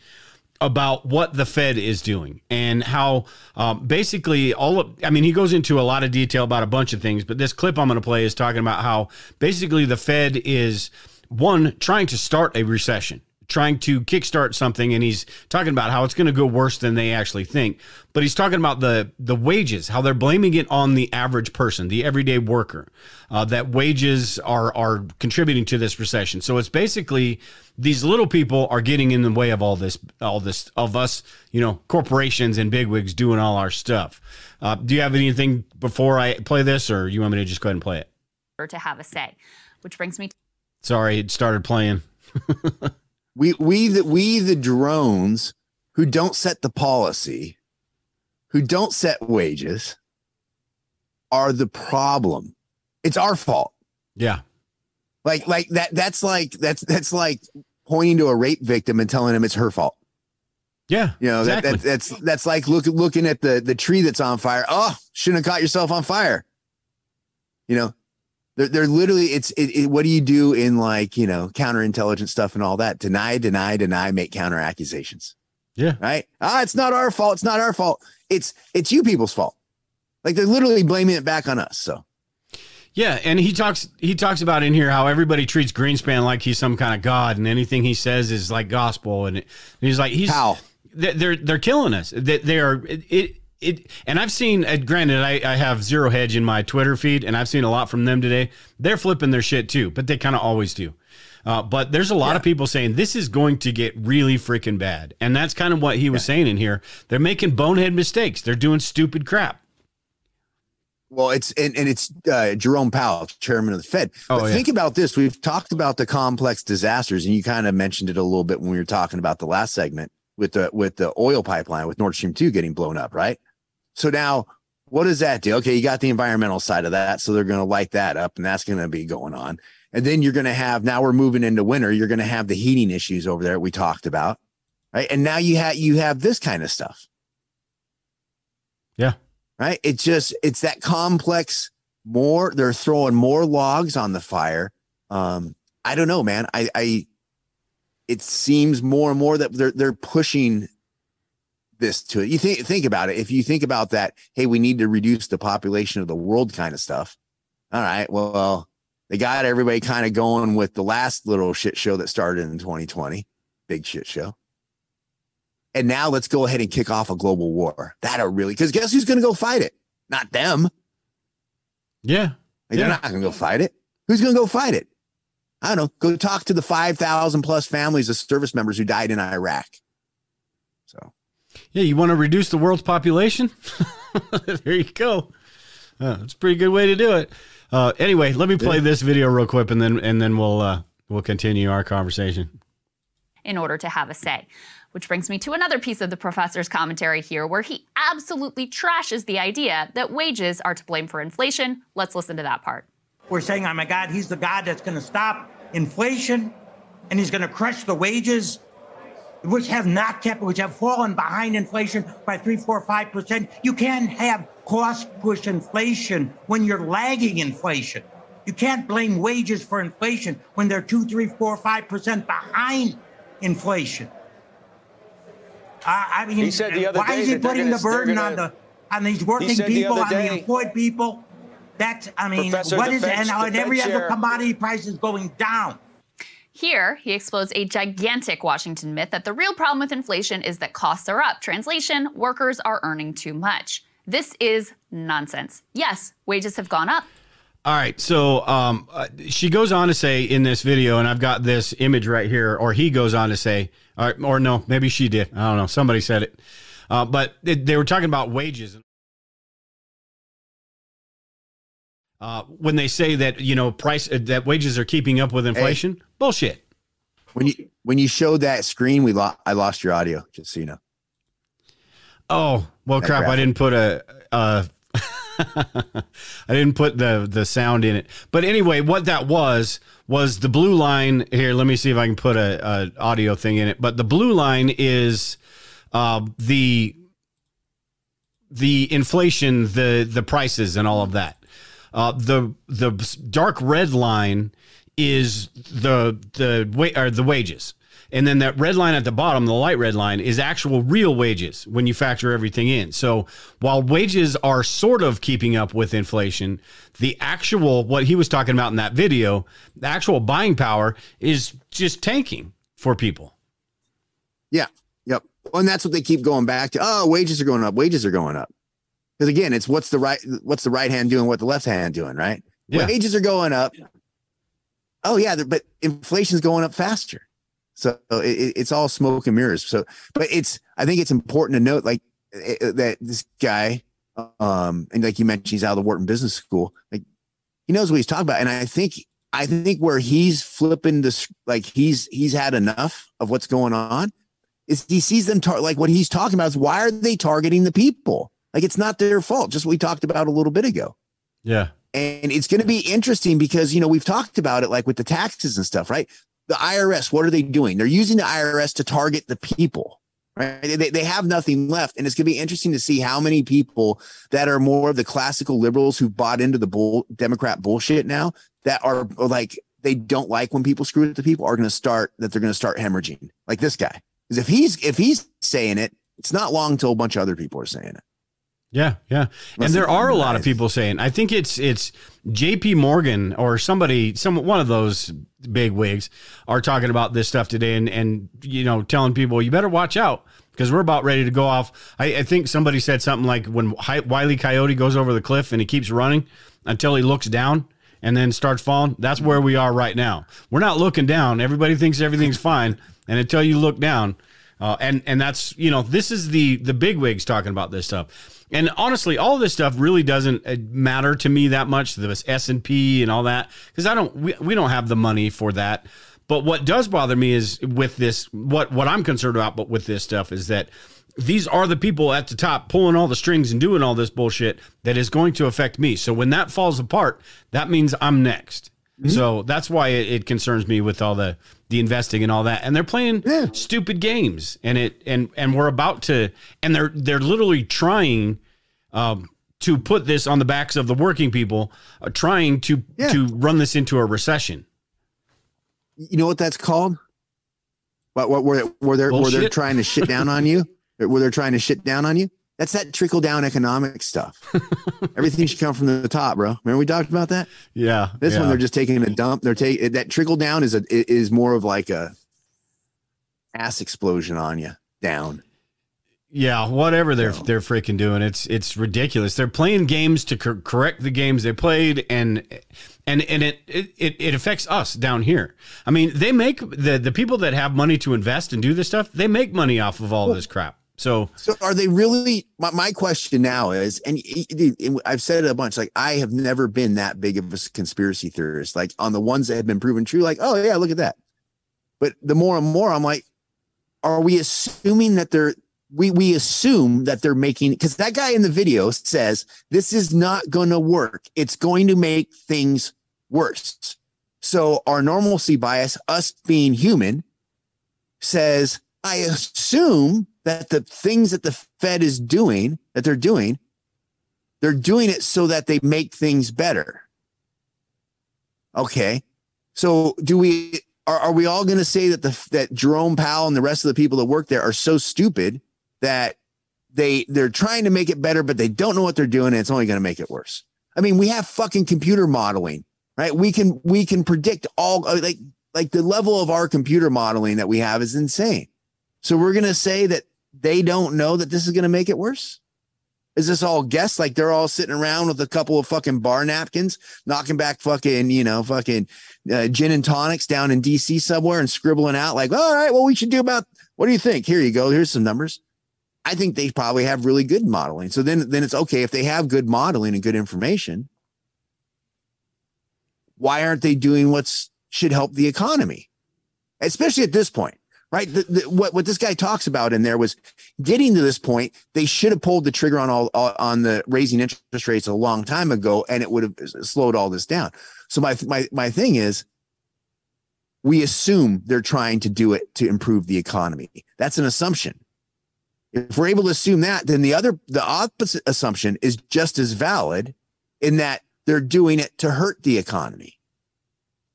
about what the Fed is doing and how um, basically all of, I mean, he goes into a lot of detail about a bunch of things, but this clip I'm going to play is talking about how basically the Fed is one trying to start a recession trying to kickstart something and he's talking about how it's going to go worse than they actually think. But he's talking about the the wages how they're blaming it on the average person the everyday worker uh, that wages are are contributing to this recession. So it's basically these little people are getting in the way of all this all this of us you know corporations and bigwigs doing all our stuff. Uh, do you have anything before i play this or you want me to just go ahead and play it? Or to have a say which brings me to- sorry it started playing we we the we the drones who don't set the policy, who don't set wages, are the problem. It's our fault. Yeah. Like like that that's like that's that's like pointing to a rape victim and telling him it's her fault. Yeah. You know, exactly. that, that that's that's like look looking at the the tree that's on fire. Oh, shouldn't have caught yourself on fire. You know, they're, they're literally it's it, it, what do you do in like you know counterintelligence stuff and all that? Deny deny deny make counter accusations. Yeah. Right? Ah it's not our fault. It's not our fault. It's it's you people's fault. Like they're literally blaming it back on us so. Yeah, and he talks he talks about in here how everybody treats Greenspan like he's some kind of god, and anything he says is like gospel, and, he's like he's how? They're they're killing us. They, they are it, it and I've seen uh, granted I, I have zero hedge in my Twitter feed and I've seen a lot from them today. They're flipping their shit too, but they kind of always do. Uh, but there's a lot yeah. of people saying this is going to get really freaking bad. And that's kind of what he was yeah. saying in here. They're making bonehead mistakes. They're doing stupid crap. Well, it's and, and it's uh, Jerome Powell, chairman of the Fed. Oh, yeah. think about this. We've talked about the complex disasters, and you kind of mentioned it a little bit when we were talking about the last segment with the with the oil pipeline with Nord Stream 2 getting blown up, right? So now what does that do? Okay, you got the environmental side of that. So they're going to light that up and that's going to be going on. And then you're going to have now we're moving into winter, you're going to have the heating issues over there we talked about. Right? And now you have you have this kind of stuff. Yeah. Right? It's just it's that complex more they're throwing more logs on the fire. Um I don't know, man. I I it seems more and more that they're they're pushing this to it. You think think about it. If you think about that, hey, we need to reduce the population of the world kind of stuff. All right, well, they got everybody kind of going with the last little shit show that started in 2020, big shit show. And now let's go ahead and kick off a global war. That'll really because guess who's going to go fight it? Not them. Yeah, like, yeah. they're not going to go fight it. Who's going to go fight it? I don't know. Go talk to the 5,000 plus families of service members who died in Iraq. So yeah, you want to reduce the world's population? there you go. Uh, it's a pretty good way to do it. Uh, anyway, let me play yeah. this video real quick, and then and then we'll uh, we'll continue our conversation. In order to have a say, which brings me to another piece of the professor's commentary here, where he absolutely trashes the idea that wages are to blame for inflation. Let's listen to that part. We're saying, "Oh my God, he's the God that's going to stop inflation, and he's going to crush the wages." Which have not kept, which have fallen behind inflation by three, four, five percent. You can't have cost push inflation when you're lagging inflation. You can't blame wages for inflation when they're two, three, four, five percent behind inflation. I, I mean, He said the other why day is he putting gonna- the burden they're on the on these working the people, other on the employed people? That's, I mean, Professor, what the is and, and Fed every other commodity price is going down. Here, he explodes a gigantic Washington myth that the real problem with inflation is that costs are up. Translation workers are earning too much. This is nonsense. Yes, wages have gone up. All right. So um, uh, she goes on to say in this video, and I've got this image right here, or he goes on to say, or, or no, maybe she did. I don't know. Somebody said it. Uh, but it, they were talking about wages. Uh, when they say that you know price uh, that wages are keeping up with inflation, bullshit. When you when you showed that screen, we lost. I lost your audio. Just so you know. Oh well, That crap! I didn't put a. Uh, I didn't put the the sound in it. But anyway, what that was was the blue line here. Let me see if I can put a, a audio thing in it. But the blue line is uh, the the inflation, the the prices, and all of that. Uh, the the dark red line is the the wa- or the wages. And then that red line at the bottom, the light red line, is actual real wages when you factor everything in. So while wages are sort of keeping up with inflation, the actual, what he was talking about in that video, the actual buying power is just tanking for people. Yeah. Yep. And that's what they keep going back to. Oh, wages are going up. Wages are going up. Because again, it's what's the right what's the right hand doing, what the left hand doing, right? Yeah. Wages are going up. Oh yeah, but inflation's going up faster. So it, it- it's all smoke and mirrors. So, but it's I think it's important to note like eh, eh, that this guy, um, and like you mentioned, he's out of the Wharton Business School. Like he knows what he's talking about, and I think I think where he's flipping this, like he's he's had enough of what's going on is he sees them tar- like what he's talking about is why are they targeting the people? Like it's not their fault. Just what we talked about a little bit ago. Yeah. And it's going to be interesting because, you know, we've talked about it like with the taxes and stuff, right? The IRS, what are they doing? They're using the IRS to target the people, right? They, they have nothing left. And it's going to be interesting to see how many people that are more of the classical liberals who bought into the bull Democrat bullshit now that are like, they don't like when people screw with the people are going to start that they're going to start hemorrhaging like this guy. Because if he's, if he's saying it, it's not long until a bunch of other people are saying it. Yeah, yeah. Unless and there are a lot of people saying, I think it's it's JP Morgan or somebody, some one of those big wigs are talking about this stuff today and and you know, telling people you better watch out because we're about ready to go off. I, I think somebody said something like when Hi- Wiley Coyote goes over the cliff and he keeps running until he looks down and then starts falling. That's where we are right now. We're not looking down. Everybody thinks everything's fine, and until you look down, uh, and and that's you know this is the the big wigs talking about this stuff. And honestly, all this stuff really doesn't uh, matter to me that much. The S and P and all that, because I don't we, we don't have the money for that. But what does bother me is with this what what I'm concerned about, but with this stuff is that these are the people at the top pulling all the strings and doing all this bullshit that is going to affect me. So when that falls apart, that means I'm next. So that's why it, it concerns me with all the the investing and all that. And they're playing stupid games, and it and and we're about to, and they're they're literally trying um, to put this on the backs of the working people, uh, trying to Yeah. to run this into a recession. you know what that's called? What what where were they were they're trying to shit down on you? Where they're trying to shit down on you? That's that trickle down economic stuff. Everything should come from the top, bro. Remember we talked about that? Yeah, This yeah. one they're just taking a dump. They're taking that trickle down is a is more of like a ass explosion on you down. Yeah, whatever they're So- they're freaking doing, it's it's ridiculous. They're playing games to cor- correct the games they played, and and and it, it it affects us down here. I mean, they make the the people that have money to invest and do this stuff. They make money off of all this crap. So So are they really? My, my question now is, and I've said it a bunch. Like I have never been that big of a conspiracy theorist. Like on the ones that have been proven true, like oh yeah, look at that. But the more and more, I'm like, are we assuming that they're we we assume that they're making because that guy in the video says this is not going to work. It's going to make things worse. So our normalcy bias, us being human, says I assume that the things that the Fed is doing, that they're doing, they're doing it so that they make things better. Okay. So do we are, are we all going to say that the that Jerome Powell and the rest of the people that work there are so stupid that they they're trying to make it better, but they don't know what they're doing, and it's only going to make it worse? I mean, we have fucking computer modeling, right? We can we can predict all like like the level of our computer modeling that we have is insane. So we're going to say that they don't know that this is going to make it worse? Is this all guess? Like they're all sitting around with a couple of fucking bar napkins, knocking back fucking, you know, fucking uh, gin and tonics down in DC somewhere and scribbling out like, all right, well, we should do about, what do you think? Here you go. Here's some numbers. I think they probably have really good modeling. So then, then it's okay if they have good modeling and good information. Why aren't they doing what's should help the economy, especially at this point? Right? The, the, what what this guy talks about in there was getting to this point. They should have pulled the trigger on all, all, on the raising interest rates a long time ago, and it would have slowed all this down. So my my my thing is, we assume they're trying to do it to improve the economy. That's an assumption. If we're able to assume that, then the other the opposite assumption is just as valid in that they're doing it to hurt the economy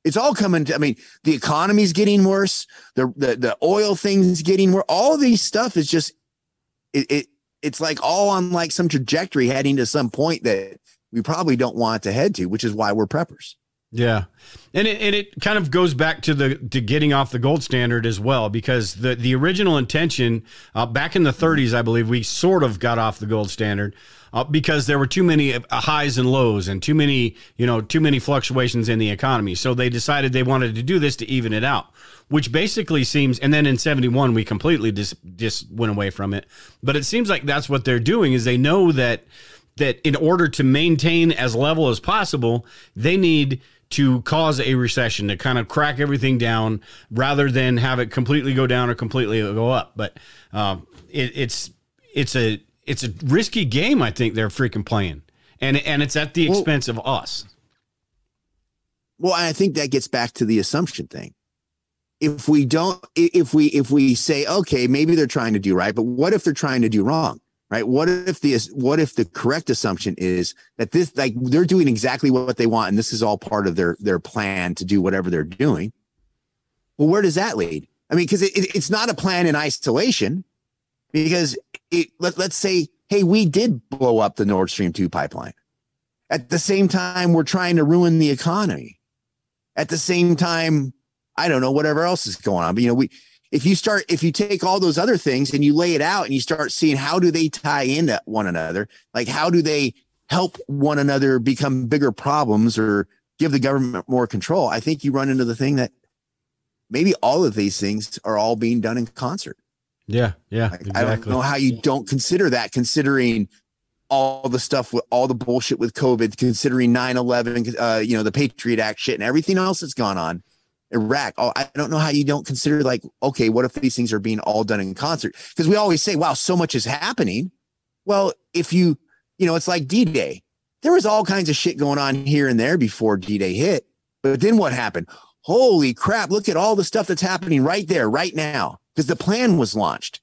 it's all coming to, I mean, the economy's getting worse. The, the, the oil thing's getting worse. All these stuff is just, it, it, it's like all on like some trajectory heading to some point that we probably don't want to head to, which is why we're preppers. Yeah. And it, and it kind of goes back to the to getting off the gold standard as well, because the, the original intention uh, back in the 30s, I believe, we sort of got off the gold standard uh, because there were too many uh, highs and lows and too many, you know, too many fluctuations in the economy. So they decided they wanted to do this to even it out, which basically seems. And then in '71, we completely just just went away from it. But it seems like that's what they're doing is they know that that in order to maintain as level as possible, they need to cause a recession to kind of crack everything down rather than have it completely go down or completely go up. But um, it, it's it's a it's a risky game. I think they're freaking playing, and and it's at the expense well, of us. Well, I think that gets back to the assumption thing. If we don't, if we if we say okay, maybe they're trying to do right, but what if they're trying to do wrong? Right? What if the what if the correct assumption is that this like they're doing exactly what they want and this is all part of their their plan to do whatever they're doing? Well, where does that lead? I mean, because it, it, it's not a plan in isolation. Because it, let, let's say, hey, we did blow up the Nord Stream 2 pipeline. At the same time, we're trying to ruin the economy. At the same time, I don't know, whatever else is going on. But, you know, we, if you start if you take all those other things and you lay it out and you start seeing how do they tie into one another like how do they help one another become bigger problems or give the government more control i think you run into the thing that maybe all of these things are all being done in concert yeah yeah like, exactly. i don't know how you don't consider that considering all the stuff with all the bullshit with covid considering 9-11 uh, you know the patriot act shit and everything else that's gone on Iraq. Oh, I don't know how you don't consider like, okay, what if these things are being all done in concert? Because we always say, wow, so much is happening. Well, if you, you know, it's like D Day. There was all kinds of shit going on here and there before D Day hit. But then what happened? Holy crap, look at all the stuff that's happening right there, right now, because the plan was launched.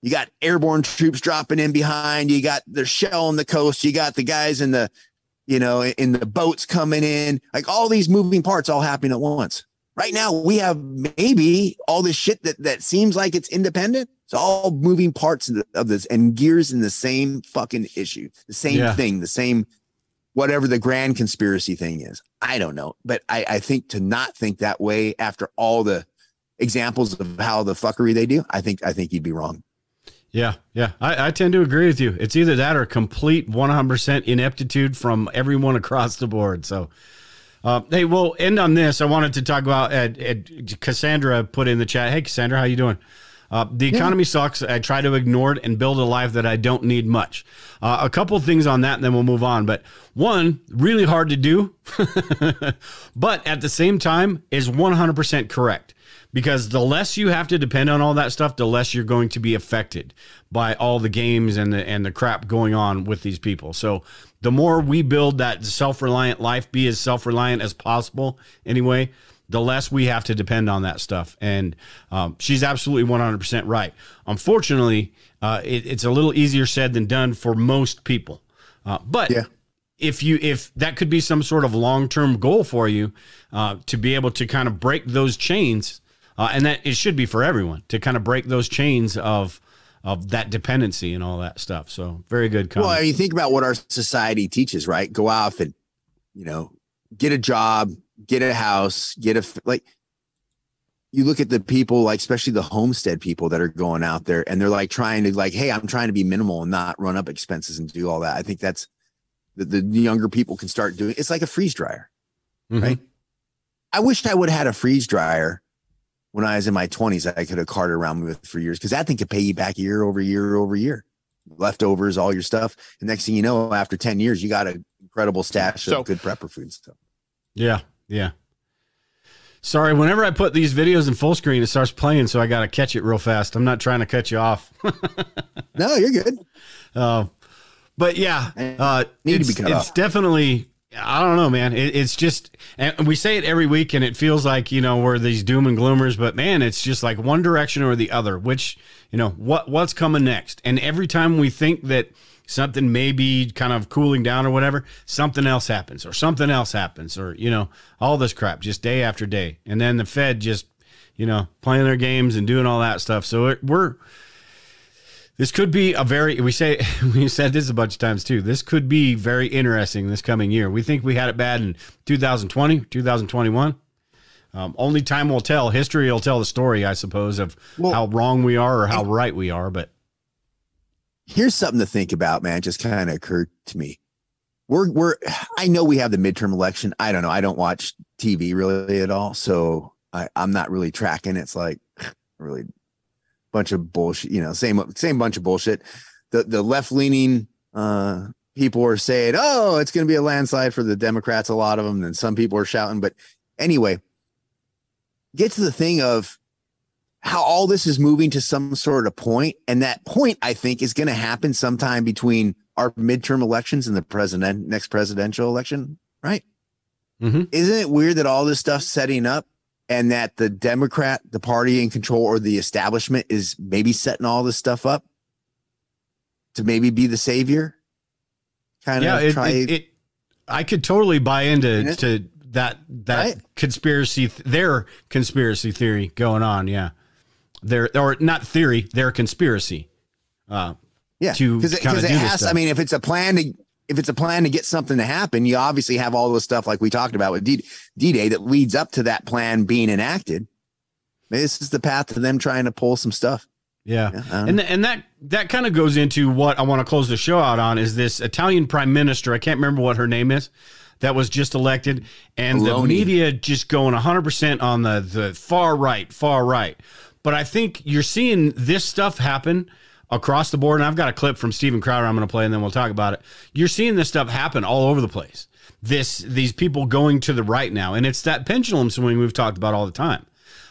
You got airborne troops dropping in behind. You got the shell on the coast. You got the guys in the, you know, in the boats coming in. Like all these moving parts all happening at once. Right now, we have maybe all this shit that, that seems like it's independent. It's all moving parts of, this and gears in the same fucking issue, the same yeah. thing, the same whatever the grand conspiracy thing is. I don't know. But I, I think to not think that way after all the examples of how the fuckery they do, I think I think you'd be wrong. Yeah, yeah. I, I tend to agree with you. It's either that or complete 100% ineptitude from everyone across the board. So uh, hey, we'll end on this. I wanted to talk about uh, Cassandra put in the chat. Hey, Cassandra, how you doing? Uh, the economy yeah. sucks. I try to ignore it and build a life that I don't need much. Uh, a couple things on that, and then we'll move on. But one, really hard to do, but at the same time, is 100% correct because the less you have to depend on all that stuff, the less you're going to be affected by all the games and the and the crap going on with these people. So the more we build that self-reliant life, be as self-reliant as possible anyway, the less we have to depend on that stuff. And um, she's absolutely 100% right. Unfortunately, uh, it, it's a little easier said than done for most people. Uh, but yeah if you if that could be some sort of long term goal for you uh, to be able to kind of break those chains, uh, and that it should be for everyone to kind of break those chains of of that dependency and all that stuff. So very good. Comment. Well, I mean, think about what our society teaches, right? Go off and you know get a job, get a house, get a like. You look at the people, like especially the homestead people that are going out there, and they're like trying to like, hey, I'm trying to be minimal and not run up expenses and do all that. I think that's the, the younger people can start doing. It's like a freeze dryer, Mhm. right? I wish I would have had a freeze dryer when I was in my 20s I could have carted around with for years because that thing could pay you back year over year over year. Leftovers, all your stuff. And next thing you know, after 10 years, you got an incredible stash So- of good prepper food stuff. Yeah, yeah. Sorry, whenever I put these videos in full screen, it starts playing, so I got to catch it real fast. I'm not trying to cut you off. No, you're good. Uh, but yeah, uh, Need to it's, be cut it's off. definitely. I don't know, man. It, it's just, and we say it every week, and it feels like you know we're these doom and gloomers. But man, it's just like one direction or the other. Which you know what what's coming next? And every time we think that something may be kind of cooling down or whatever, something else happens, or something else happens, or you know all this crap just day after day, and then the Fed just you know playing their games and doing all that stuff. So it, we're this could be a very we say we said this a bunch of times too this could be very interesting this coming year we think we had it bad in 2020 2021 um, only time will tell history will tell the story i suppose of Well- how wrong we are or how right we are but Here's something to think about, man. It Just kind of occurred to me. We're, we're, I know we have the midterm election. I don't know. I don't watch TV really at all. So I, I'm not really tracking. It's like really bunch of bullshit, you know, same, same bunch of bullshit. The, the left leaning, uh, people are saying, oh, it's going to be a landslide for the Democrats, a lot of them. And some people are shouting. But anyway, get to the thing of how all this is moving to some sort of point, and that point I think is going to happen sometime between our midterm elections and the president next presidential election, right? Mm-hmm. Isn't it weird that all this stuff's setting up, and that the Democrat, the party in control, or the establishment is maybe setting all this stuff up to maybe be the savior? Kind yeah of it, try. it, it i could totally buy into to that that Right? conspiracy their conspiracy theory going on yeah their or not theory their conspiracy uh Yeah, to because it has. stuff. I mean, if it's a plan to if it's a plan to get something to happen, you obviously have all this stuff like we talked about with D Day that leads up to that plan being enacted. This is the path to them trying to pull some stuff. Yeah, Yeah, and and that that kind of goes into what I want to close the show out on is this Italian prime minister. I can't remember what her name is. That was just elected, and the media just going 100 percent on the the far right, far right. But I think you're seeing this stuff happen across the board. And I've got a clip from Steven Crowder I'm going to play, and then we'll talk about it. You're seeing this stuff happen all over the place. This these people going to the right now, and it's that pendulum swing we've talked about all the time.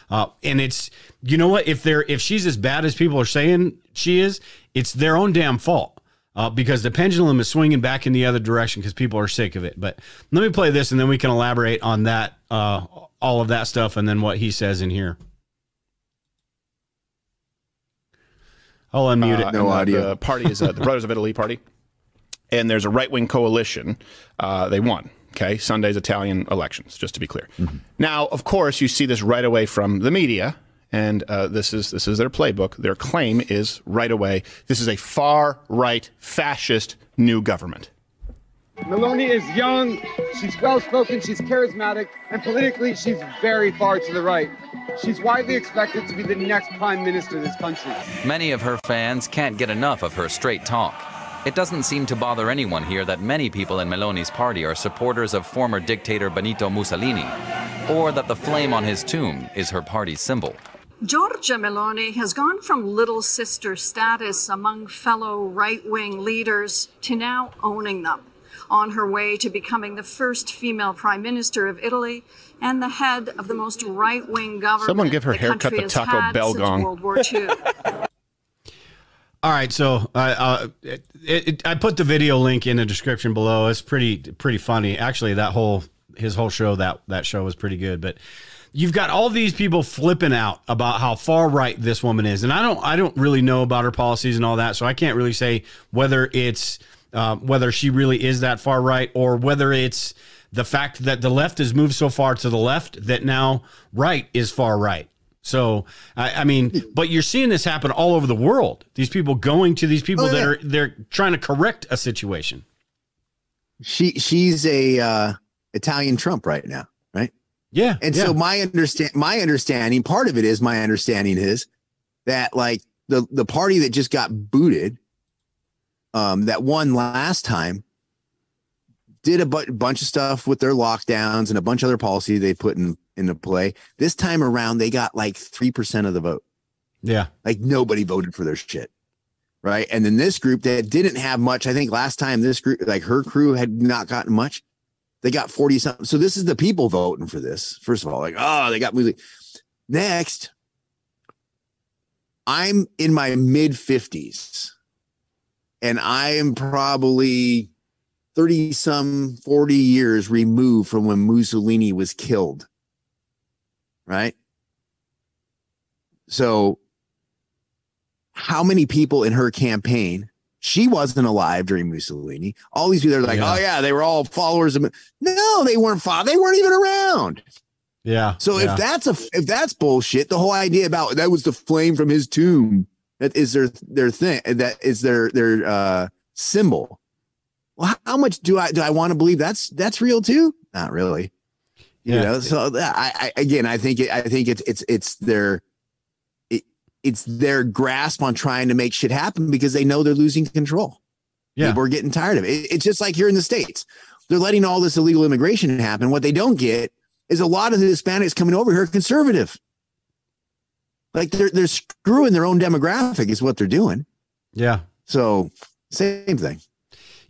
Uh, and it's you know what if they're if she's as bad as people are saying she is, it's their own damn fault. Uh, because the pendulum is swinging back in the other direction because people are sick of it. But let me play this and then we can elaborate on that, uh, all of that stuff, and then what he says in here. I'll unmute Uh, it. No audio. The party is uh, the Brothers of Italy party, and there's a right wing coalition. Uh, they won. Okay, Sunday's Italian elections. Just to be clear. Now, of course, you see this right away from the media, and uh, this is this is their playbook. Their claim is right away. This is a far right fascist new government. Meloni is young, she's well spoken, she's charismatic, and politically she's very far to the right. She's widely expected to be the next prime minister of this country. Many of her fans can't get enough of her straight talk. It doesn't seem to bother anyone here that many people in Meloni's party are supporters of former dictator Benito Mussolini, or that the flame on his tomb is her party's symbol. Giorgia Meloni has gone from little sister status among fellow right wing leaders to now owning them, on her way to becoming the first female prime minister of Italy and the head of the most right wing government Someone give her the haircut the Taco Bell gong. World War II. All right, so uh, uh, it, it, I put the video link in the description below. It's pretty pretty funny. Actually, that whole his whole show that that show was pretty good. But you've got all these people flipping out about how far right this woman is, and I don't I don't really know about her policies and all that, so I can't really say whether it's uh, whether she really is that far right or whether it's the fact that the left has moved so far to the left that now right is far right. So I, I mean, but you're seeing this happen all over the world. These people going to these people Oh, that are they're trying to correct a situation. She she's a uh, Italian Trump right now, right? Yeah. And yeah. so my understand my understanding, part of it is my understanding is that like the the party that just got booted, um, that won last time, did a bu- bunch of stuff with their lockdowns and a bunch of other policy they put in into play. This time around, they got like three percent of the vote. yeah. Like nobody voted for their shit. Right. And then this group that didn't have much, I think last time this group, like her crew had not gotten much. They got 40 something. So this is the people voting for this. First of all, like, oh, they got movie. Next, I'm in my mid 50s and I am probably 30 some 40 years removed from when Mussolini was killed. Right. So how many people in her campaign she wasn't alive during Mussolini. All these people are like, Yeah. oh yeah, they were all followers of. No, they weren't. Fo- they weren't even around. Yeah. So yeah. if that's a if that's bullshit, the whole idea about that was the flame from his tomb that is their their thing that is their their uh symbol. Well, how- much do I do I want to believe that's that's real too? Not really. You Yeah. know, so I, I again, I think it, I think it's it's it's their it, it's their grasp on trying to make shit happen because they know they're losing control. Yeah. People are getting tired of it. it. It's just like here in the states, they're letting all this illegal immigration happen. What they don't get is a lot of the Hispanics coming over here are conservative. Like they're they're screwing their own demographic is what they're doing. yeah. So same thing.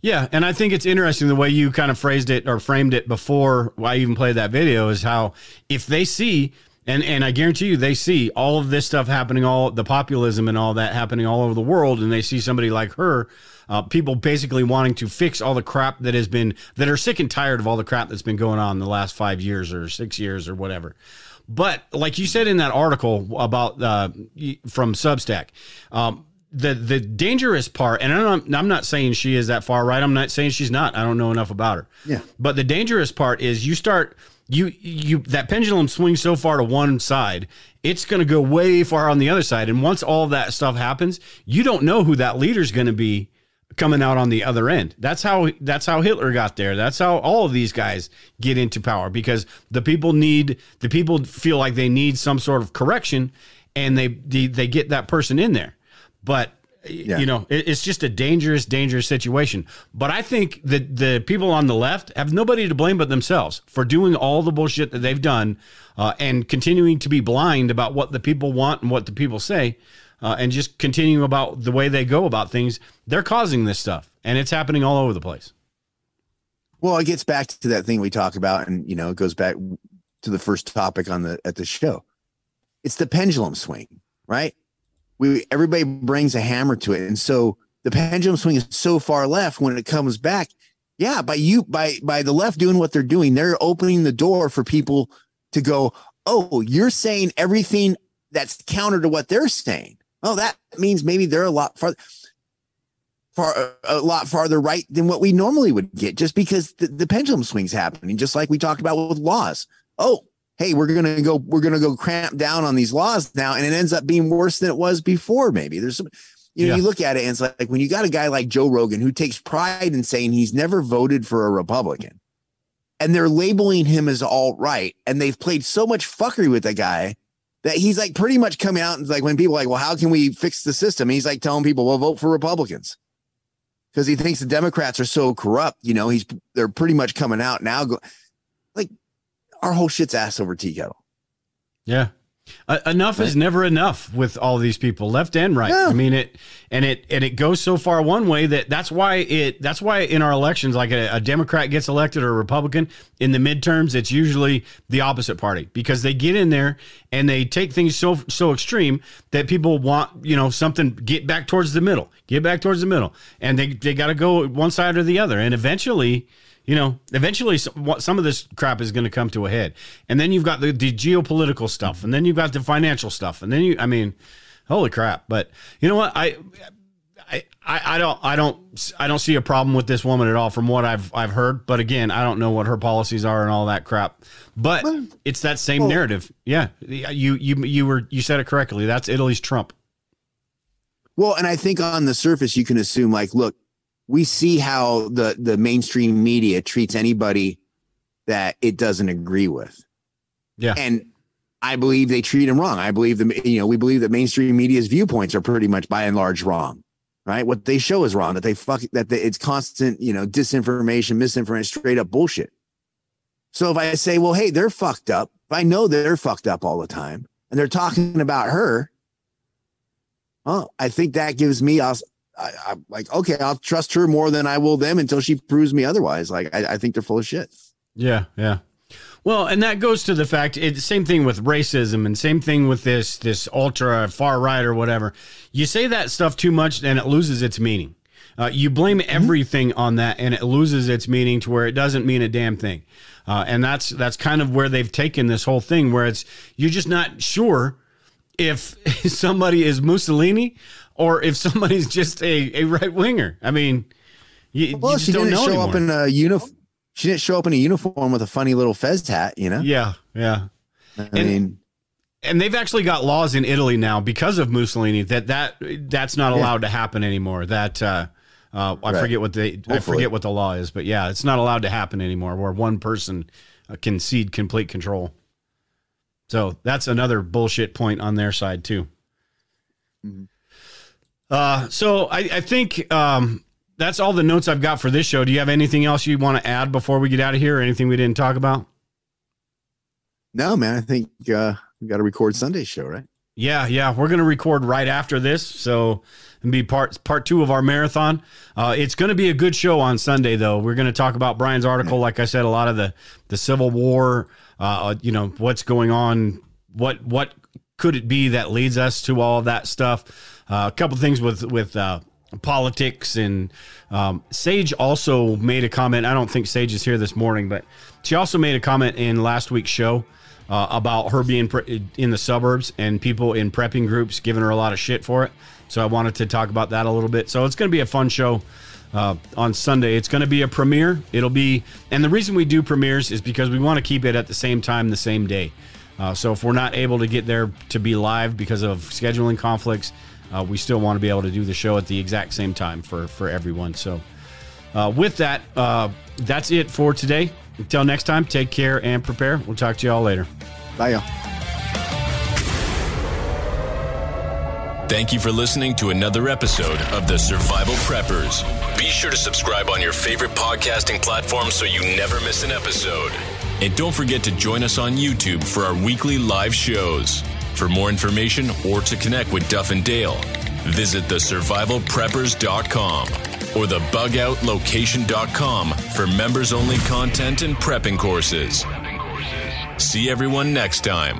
Yeah, and I think it's interesting the way you kind of phrased it or framed it before I even played that video is how if they see and and I guarantee you they see all of this stuff happening, all the populism and all that happening all over the world, and they see somebody like her, uh, people basically wanting to fix all the crap that has been that are sick and tired of all the crap that's been going on in the last five years or six years or whatever. But like you said in that article about uh, from Substack, um, the the dangerous part, and I'm not, I'm not saying she is that far right. I'm not saying she's not. I don't know enough about her. Yeah. But the dangerous part is you start you you that pendulum swings so far to one side, it's going to go way far on the other side. And once all that stuff happens, you don't know who that leader's going to be coming out on the other end. That's how that's how Hitler got there. That's how all of these guys get into power because the people need the people feel like they need some sort of correction and they they, they get that person in there. But Yeah. you know, it, it's just a dangerous dangerous situation. But I think that the people on the left have nobody to blame but themselves for doing all the bullshit that they've done uh, and continuing to be blind about what the people want and what the people say uh, and just continuing about the way they go about things, they're causing this stuff, and it's happening all over the place. Well, it gets back to that thing we talk about, and you know, it goes back to the first topic on the at the show. It's the pendulum swing, right? We everybody brings a hammer to it, and so the pendulum swing is so far left when it comes back. Yeah, by you by by the left doing what they're doing, they're opening the door for people to go. Oh, you're saying everything that's counter to what they're saying. Oh, that means maybe they're a lot farther far a lot farther right than what we normally would get just because the, the pendulum swings happening just like we talked about with laws oh hey we're gonna go we're gonna go cramp down on these laws now and it ends up being worse than it was before maybe there's some you know Yeah. you look at it and it's like, like when you got a guy like joe rogan who takes pride in saying he's never voted for a republican and they're labeling him as alt right and they've played so much fuckery with the guy that he's like pretty much coming out and like when people like well how can we fix the system he's like telling people well vote for republicans because he thinks the Democrats are so corrupt. You know, he's they're pretty much coming out now. Go, like our whole shit's ass over tea kettle. Yeah. Uh, enough is never enough with all these people, left and right. Yeah. I mean it, and it and it goes so far one way that that's why it that's why in our elections, like a, a Democrat gets elected or a Republican in the midterms, it's usually the opposite party because they get in there and they take things so so extreme that people want you know something get back towards the middle, get back towards the middle, and they they got to go one side or the other, and eventually you know, eventually some, what- some of this crap is going to come to a head. And then you've got the, the geopolitical stuff, and then you've got the financial stuff, and then you, I mean, holy crap. But you know what? I, I, I, don't I don't I don't see a problem with this woman at all from what I've I've heard. But again, I don't know what her policies are and all that crap. But it's that same well- narrative. Yeah, you you you were you said it correctly. That's Italy's Trump. Well, and I think on the surface you can assume like, look, we see how the the mainstream media treats anybody that it doesn't agree with. Yeah. And I believe they treat him wrong. I believe them, you know, we believe that mainstream media's viewpoints are pretty much by and large wrong. Right? What they show is wrong, that they fuck that they, it's constant, you know, disinformation, misinformation, straight up bullshit. So if I say, well, hey, they're fucked up, if I know they're fucked up all the time and they're talking about her, oh, I think that gives me I, I'm like, okay, I'll trust her more than I will them until she proves me otherwise. Like, I, I think they're full of shit. Yeah, yeah. Well, and that goes to the fact it's same thing with racism and same thing with this this ultra far right or whatever. You say that stuff too much and it loses its meaning. Uh, you blame everything on that and it loses its meaning to where it doesn't mean a damn thing. Uh, and that's that's kind of where they've taken this whole thing where it's you're just not sure if somebody is Mussolini or if somebody's just a, a right winger. I mean, you, Well, you she don't didn't know show anymore. up in a uniform. She didn't show up in a uniform with a funny little fez hat, you know? yeah, yeah. I And- mean, and they've actually got laws in Italy now because of Mussolini that that that's not Yeah. allowed to happen anymore. That uh, uh, I Right. forget what the I forget what the law is, but yeah, it's not allowed to happen anymore where one person uh, can cede complete control. So that's another bullshit point on their side too. Mm-hmm. Uh, so I, I think um, that's all the notes I've got for this show. Do you have anything else you want to add before we get out of here, or anything we didn't talk about? no, man, I think uh, we got to record Sunday's show, right? Yeah, yeah, we're gonna record right after this, so and be part part two of our marathon. Uh, it's gonna be a good show on Sunday, though. We're gonna talk about Brian's article, like I said, a lot of the the Civil War. Uh, you know what's going on, what what could it be that leads us to all of that stuff. Uh, a couple things with with uh, politics and um, Sage also made a comment. I don't think Sage is here this morning, but she also made a comment in last week's show uh, about her being pre- in the suburbs and people in prepping groups giving her a lot of shit for it. So I wanted to talk about that a little bit. So it's going to be a fun show uh, on Sunday. It's going to be a premiere. It'll be, and the reason we do premieres is because we want to keep it at the same time, the same day. Uh, so if we're not able to get there to be live because of scheduling conflicts, uh, we still want to be able to do the show at the exact same time for for everyone. So uh, with that, uh, that's it for today. Until next time, take care and prepare. We'll talk to you all later. Bye, y'all. Thank you for listening to another episode of The Survival Preppers. Be sure to subscribe on your favorite podcasting platform so you never miss an episode. And don't forget to join us on YouTube for our weekly live shows. For more information or to connect with Duff and Dale, visit thesurvivalpreppers.com or thebugOutlocation.com for members only content and prepping courses. See everyone next time.